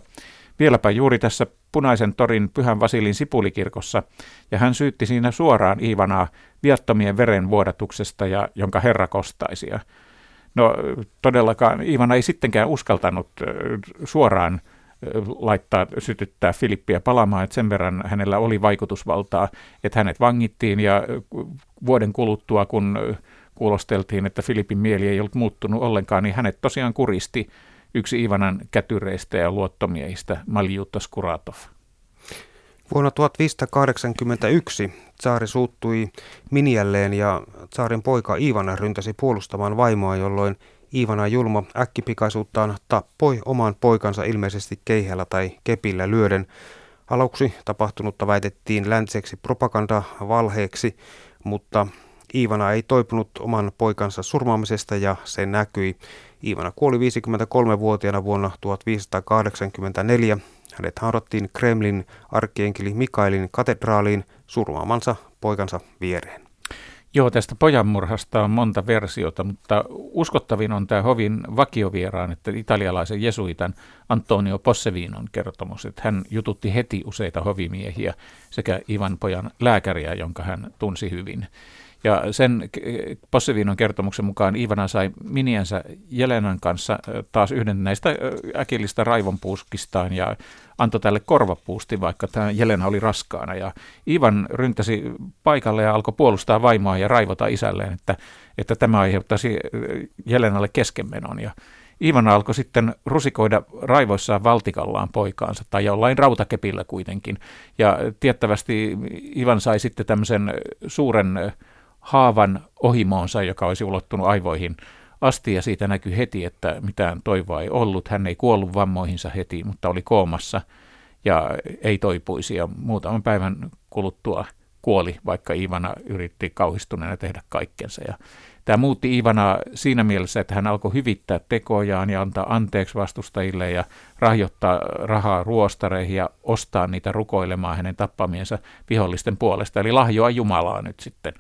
[SPEAKER 3] vieläpä juuri tässä Punaisen torin Pyhän Vasilin sipulikirkossa, ja hän syytti siinä suoraan Iivanaa viattomien verenvuodatuksesta, ja, jonka Herra kostaisi. Ja no todellakaan Iivana ei sittenkään uskaltanut suoraan laittaa, sytyttää Filippiä palaamaan, että sen verran hänellä oli vaikutusvaltaa, että hänet vangittiin ja vuoden kuluttua, kun kuulosteltiin, että Filipin mieli ei ollut muuttunut ollenkaan, niin hänet tosiaan kuristi yksi Ivanan kätyreistä ja luottomiehistä, Maljuutta Skuratov.
[SPEAKER 2] Vuonna 1581 Tsaari suuttui Minjälleen ja Tsaarin poika Ivana ryntäsi puolustamaan vaimoa, jolloin Ivana julma äkkipikaisuuttaan tappoi oman poikansa ilmeisesti keihällä tai kepillä lyöden. Aluksi tapahtunutta väitettiin länseksi propagandavalheeksi, mutta Iivana ei toipunut oman poikansa surmaamisesta ja se näkyi. Iivana kuoli 53-vuotiaana vuonna 1584. Hänet haudattiin Kremlin arkienkeli Mikailin katedraaliin surmaamansa poikansa viereen.
[SPEAKER 3] Joo, tästä pojanmurhasta on monta versiota, mutta uskottavin on tämä hovin vakiovieraan, että italialaisen jesuitan Antonio Possevinon kertomus, että hän jututti heti useita hovimiehiä sekä Ivan pojan lääkäriä, jonka hän tunsi hyvin. Ja sen Possevinon kertomuksen mukaan Ivana sai miniänsä Jelenan kanssa taas yhden näistä äkillistä raivonpuuskistaan ja antoi tälle korvapuusti, vaikka tämä Jelena oli raskaana. Ja Ivan ryntäsi paikalle ja alkoi puolustaa vaimoa ja raivota isälleen, että, että tämä aiheuttaisi Jelenalle keskenmenon. Ja Ivan alkoi sitten rusikoida raivoissaan valtikallaan poikaansa tai jollain rautakepillä kuitenkin. Ja tiettävästi Ivan sai sitten tämmöisen suuren haavan ohimoonsa, joka olisi ulottunut aivoihin asti ja siitä näkyi heti, että mitään toivoa ei ollut. Hän ei kuollut vammoihinsa heti, mutta oli koomassa ja ei toipuisi ja muutaman päivän kuluttua kuoli, vaikka Ivana yritti kauhistuneena tehdä kaikkensa. Ja tämä muutti Ivana siinä mielessä, että hän alkoi hyvittää tekojaan ja antaa anteeksi vastustajille ja rahjottaa rahaa ruostareihin ja ostaa niitä rukoilemaan hänen tappamiensa vihollisten puolesta. Eli lahjoa Jumalaa nyt sitten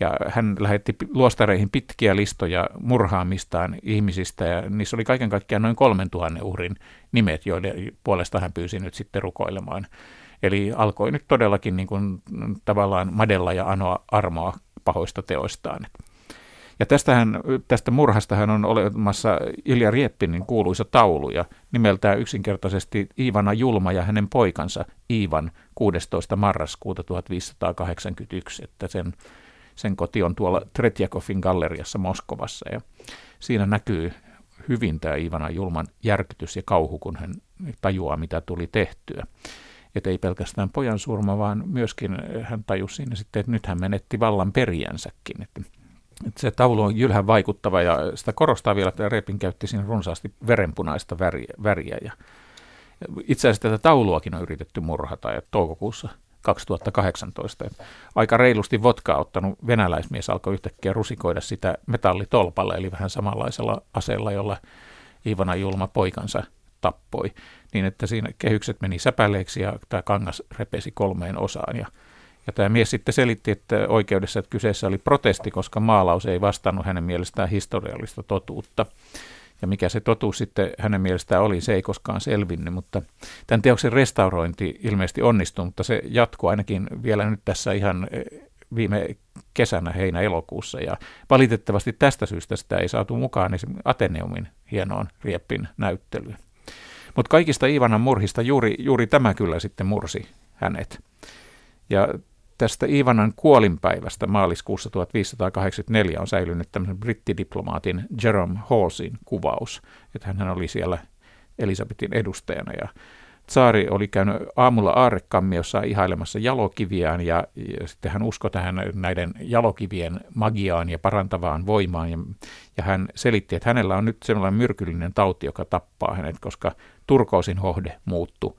[SPEAKER 3] ja hän lähetti luostareihin pitkiä listoja murhaamistaan ihmisistä, ja niissä oli kaiken kaikkiaan noin kolmen tuhannen uhrin nimet, joiden puolesta hän pyysi nyt sitten rukoilemaan. Eli alkoi nyt todellakin niin kuin, tavallaan madella ja anoa armoa pahoista teoistaan. Ja tästähän, tästä murhastahan on olemassa Ilja Rieppinin kuuluisa taulu ja nimeltään yksinkertaisesti Iivana Julma ja hänen poikansa Iivan 16. marraskuuta 1581, että sen sen koti on tuolla Tretjakovin galleriassa Moskovassa ja siinä näkyy hyvin tämä Ivana Julman järkytys ja kauhu, kun hän tajuaa, mitä tuli tehtyä. Että ei pelkästään pojan surma, vaan myöskin hän tajusi siinä sitten, että nyt hän menetti vallan perijänsäkin. Että, että se taulu on jylhän vaikuttava ja sitä korostaa vielä, että Repin käytti siinä runsaasti verenpunaista väriä. väriä ja itse asiassa tätä tauluakin on yritetty murhata ja toukokuussa 2018. Aika reilusti vodkaa ottanut venäläismies alkoi yhtäkkiä rusikoida sitä metallitolpalla, eli vähän samanlaisella aseella, jolla Ivana Julma poikansa tappoi, niin että siinä kehykset meni säpäleeksi ja tämä kangas repesi kolmeen osaan. Ja, ja tämä mies sitten selitti että oikeudessa, että kyseessä oli protesti, koska maalaus ei vastannut hänen mielestään historiallista totuutta. Ja mikä se totuus sitten hänen mielestään oli, se ei koskaan selvinnyt, mutta tämän teoksen restaurointi ilmeisesti onnistui, mutta se jatkuu ainakin vielä nyt tässä ihan eh, viime kesänä heinä-elokuussa. Ja valitettavasti tästä syystä sitä ei saatu mukaan esimerkiksi Ateneumin hienoon Rieppin näyttelyyn. Mutta kaikista Ivanan murhista juuri, juuri tämä kyllä sitten mursi hänet. Ja tästä Ivanan kuolinpäivästä maaliskuussa 1584 on säilynyt tämmöisen brittidiplomaatin Jerome Halsin kuvaus, että hän oli siellä Elisabetin edustajana ja Tsaari oli käynyt aamulla aarrekammiossa ihailemassa jalokiviään ja, ja sitten hän uskoi tähän näiden jalokivien magiaan ja parantavaan voimaan. Ja, ja hän selitti, että hänellä on nyt sellainen myrkyllinen tauti, joka tappaa hänet, koska turkoosin hohde muuttui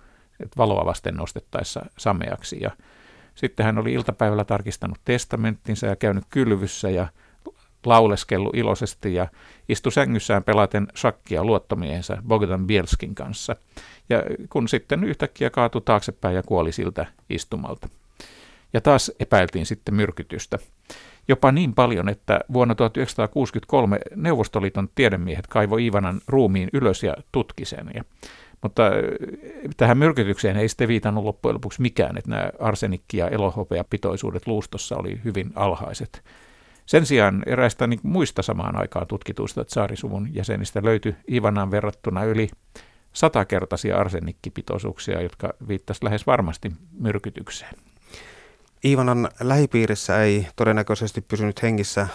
[SPEAKER 3] valoa vasten nostettaessa sameaksi. Ja sitten hän oli iltapäivällä tarkistanut testamenttinsa ja käynyt kylvyssä ja lauleskellut iloisesti ja istui sängyssään pelaten shakkia luottomiehensä Bogdan Bielskin kanssa. Ja kun sitten yhtäkkiä kaatui taaksepäin ja kuoli siltä istumalta. Ja taas epäiltiin sitten myrkytystä. Jopa niin paljon, että vuonna 1963 Neuvostoliiton tiedemiehet kaivo Ivanan ruumiin ylös ja tutki sen. Ja, mutta äh, tähän myrkytykseen ei sitten viitannut loppujen lopuksi mikään, että nämä arsenikki- ja elohopeapitoisuudet luustossa oli hyvin alhaiset. Sen sijaan eräistä niin muista samaan aikaan tutkituista tsaarisuvun jäsenistä löytyi Ivanaan verrattuna yli satakertaisia arsenikkipitoisuuksia, jotka viittasivat lähes varmasti myrkytykseen.
[SPEAKER 2] Ivanan lähipiirissä ei todennäköisesti pysynyt hengissä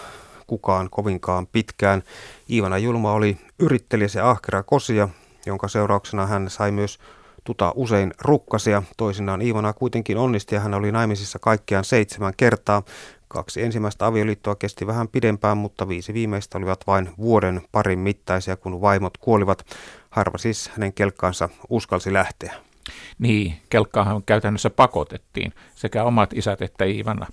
[SPEAKER 2] kukaan kovinkaan pitkään. Ivana Julma oli yrittelijä ja ahkera kosia, jonka seurauksena hän sai myös tuta usein rukkasia. Toisinaan Ivana kuitenkin onnisti ja hän oli naimisissa kaikkiaan seitsemän kertaa. Kaksi ensimmäistä avioliittoa kesti vähän pidempään, mutta viisi viimeistä olivat vain vuoden parin mittaisia, kun vaimot kuolivat. Harva siis hänen kelkkaansa uskalsi lähteä.
[SPEAKER 3] Niin, kelkkaahan käytännössä pakotettiin sekä omat isät että Iivana.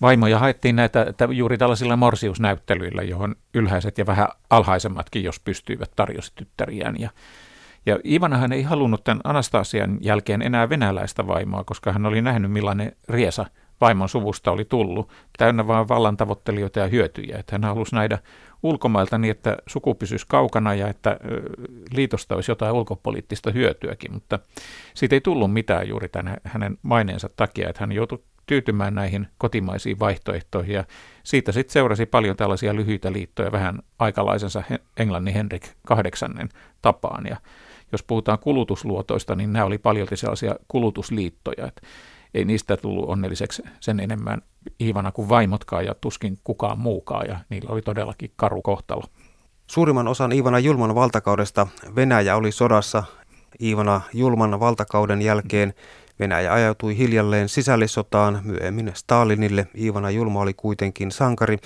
[SPEAKER 3] Vaimoja haettiin näitä juuri tällaisilla morsiusnäyttelyillä, johon ylhäiset ja vähän alhaisemmatkin, jos pystyivät, tarjosi tyttäriään. Ja, ja Ivanahan ei halunnut tämän Anastasian jälkeen enää venäläistä vaimoa, koska hän oli nähnyt millainen riesa vaimon suvusta oli tullut, täynnä vain vallantavoittelijoita ja hyötyjä. Että hän halusi nähdä ulkomailta niin, että suku pysyisi kaukana ja että liitosta olisi jotain ulkopoliittista hyötyäkin, mutta siitä ei tullut mitään juuri tämän hänen maineensa takia, että hän joutui tyytymään näihin kotimaisiin vaihtoehtoihin. Ja siitä sitten seurasi paljon tällaisia lyhyitä liittoja vähän aikalaisensa Englannin Henrik VIII tapaan. Ja jos puhutaan kulutusluotoista, niin nämä oli paljon sellaisia kulutusliittoja, että ei niistä tullut onnelliseksi sen enemmän Iivana kuin vaimotkaan ja tuskin kukaan muukaan, ja niillä oli todellakin karu kohtalo.
[SPEAKER 2] Suurimman osan Iivana Julman valtakaudesta Venäjä oli sodassa. Iivana Julman valtakauden jälkeen Venäjä ajautui hiljalleen sisällissotaan myöhemmin Stalinille. Iivana Julma oli kuitenkin sankari.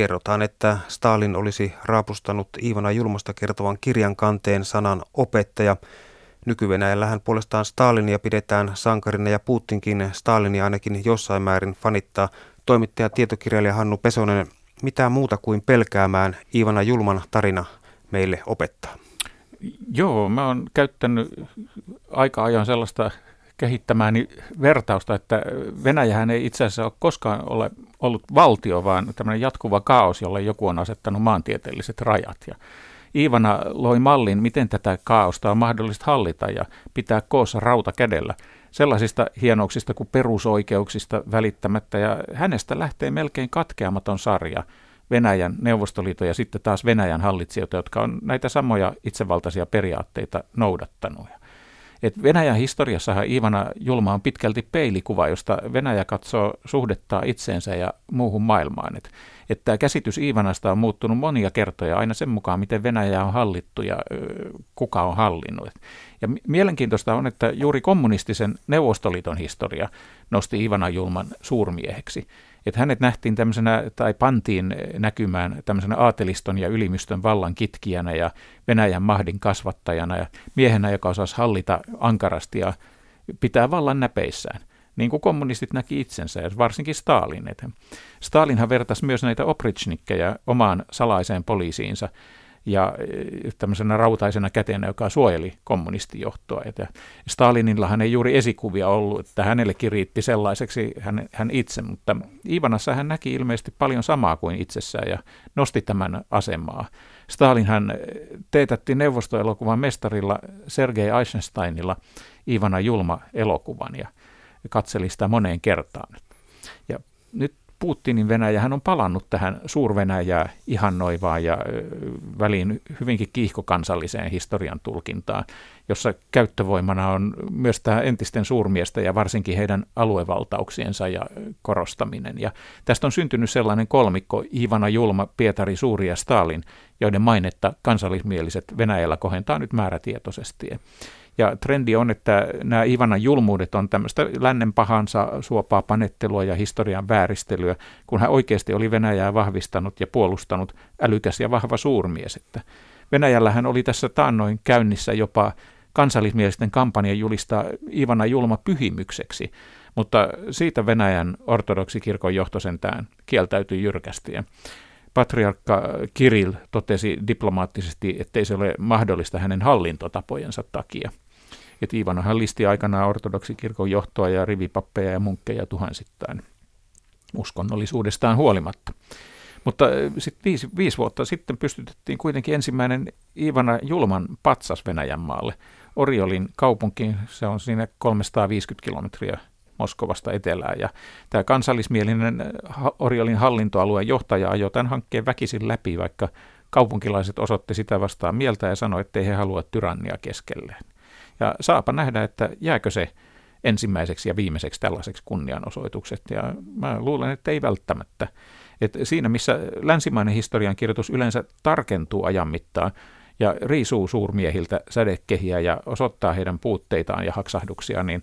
[SPEAKER 2] Kerrotaan, että Stalin olisi raapustanut Iivana Julmasta kertovan kirjan kanteen sanan opettaja – nyky puolestaan Stalinia pidetään sankarina ja Putinkin Stalinia ainakin jossain määrin fanittaa. Toimittaja tietokirjailija Hannu Pesonen, mitä muuta kuin pelkäämään Ivana Julman tarina meille opettaa?
[SPEAKER 3] Joo, mä oon käyttänyt aika ajan sellaista kehittämääni vertausta, että Venäjähän ei itse asiassa ole koskaan ole ollut valtio, vaan tämmöinen jatkuva kaos, jolle joku on asettanut maantieteelliset rajat. Ja Iivana loi mallin, miten tätä kaaosta on mahdollista hallita ja pitää koossa rauta kädellä sellaisista hienouksista kuin perusoikeuksista välittämättä. Ja hänestä lähtee melkein katkeamaton sarja Venäjän, Neuvostoliiton ja sitten taas Venäjän hallitsijoita, jotka on näitä samoja itsevaltaisia periaatteita noudattanut. Et Venäjän historiassahan Iivana Julma on pitkälti peilikuva, josta Venäjä katsoo suhdettaa itseensä ja muuhun maailmaan. Et että tämä käsitys Iivanasta on muuttunut monia kertoja aina sen mukaan, miten Venäjä on hallittu ja kuka on hallinnut. Ja mielenkiintoista on, että juuri kommunistisen Neuvostoliiton historia nosti Ivana Julman suurmieheksi. Että hänet nähtiin tämmöisenä, tai pantiin näkymään tämmöisenä aateliston ja ylimystön vallan kitkijänä ja Venäjän mahdin kasvattajana ja miehenä, joka osasi hallita ankarasti ja pitää vallan näpeissään niin kuin kommunistit näki itsensä, ja varsinkin Stalin. Stalinhan vertasi myös näitä oprichnikkeja omaan salaiseen poliisiinsa ja e, tämmöisenä rautaisena kätenä, joka suojeli kommunistijohtoa. Että Stalinillahan ei juuri esikuvia ollut, että hänellekin riitti sellaiseksi hän, hän itse, mutta Ivanassa hän näki ilmeisesti paljon samaa kuin itsessään ja nosti tämän asemaa. Stalinhan teetätti neuvostoelokuvan mestarilla Sergei Eisensteinilla Ivana Julma elokuvan ja katseli sitä moneen kertaan. Ja nyt Putinin Venäjä hän on palannut tähän suurvenäjää ihannoivaan ja väliin hyvinkin kiihkokansalliseen historian tulkintaan, jossa käyttövoimana on myös tämä entisten suurmiestä ja varsinkin heidän aluevaltauksiensa ja korostaminen. Ja tästä on syntynyt sellainen kolmikko, Ivana Julma, Pietari Suuri ja Stalin, joiden mainetta kansallismieliset Venäjällä kohentaa nyt määrätietoisesti. Ja trendi on, että nämä Ivanan julmuudet on tämmöistä lännen pahansa suopaa panettelua ja historian vääristelyä, kun hän oikeasti oli Venäjää vahvistanut ja puolustanut älykäs ja vahva suurmies. Että Venäjällähän oli tässä taannoin käynnissä jopa kansallismielisten kampanja julistaa Ivana julma pyhimykseksi, mutta siitä Venäjän ortodoksikirkon johto sentään kieltäytyi jyrkästi. Patriarkka Kirill totesi diplomaattisesti, ettei se ole mahdollista hänen hallintotapojensa takia. Et Ivanohan listi aikanaan ortodoksikirkon johtoa ja rivipappeja ja munkkeja tuhansittain uskonnollisuudestaan huolimatta. Mutta sitten viisi, viisi vuotta sitten pystytettiin kuitenkin ensimmäinen Ivana Julman patsas Venäjän maalle. Oriolin kaupunki, se on siinä 350 kilometriä Moskovasta etelään. Ja tämä kansallismielinen Oriolin hallintoalueen johtaja ajoi tämän hankkeen väkisin läpi, vaikka kaupunkilaiset osoitti sitä vastaan mieltä ja sanoi, että he halua tyrannia keskelleen. Ja saapa nähdä, että jääkö se ensimmäiseksi ja viimeiseksi tällaiseksi kunnianosoitukset. Ja mä luulen, että ei välttämättä. Et siinä, missä länsimainen historiankirjoitus yleensä tarkentuu ajan mittaan ja riisuu suurmiehiltä sädekehiä ja osoittaa heidän puutteitaan ja haksahduksiaan, niin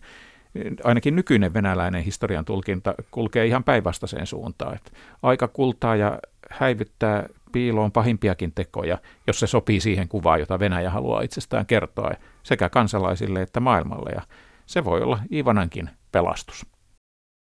[SPEAKER 3] ainakin nykyinen venäläinen historian tulkinta kulkee ihan päinvastaiseen suuntaan. Et aika kultaa ja häivyttää piiloon pahimpiakin tekoja, jos se sopii siihen kuvaan, jota Venäjä haluaa itsestään kertoa sekä kansalaisille että maailmalle. Ja se voi olla Ivanankin pelastus.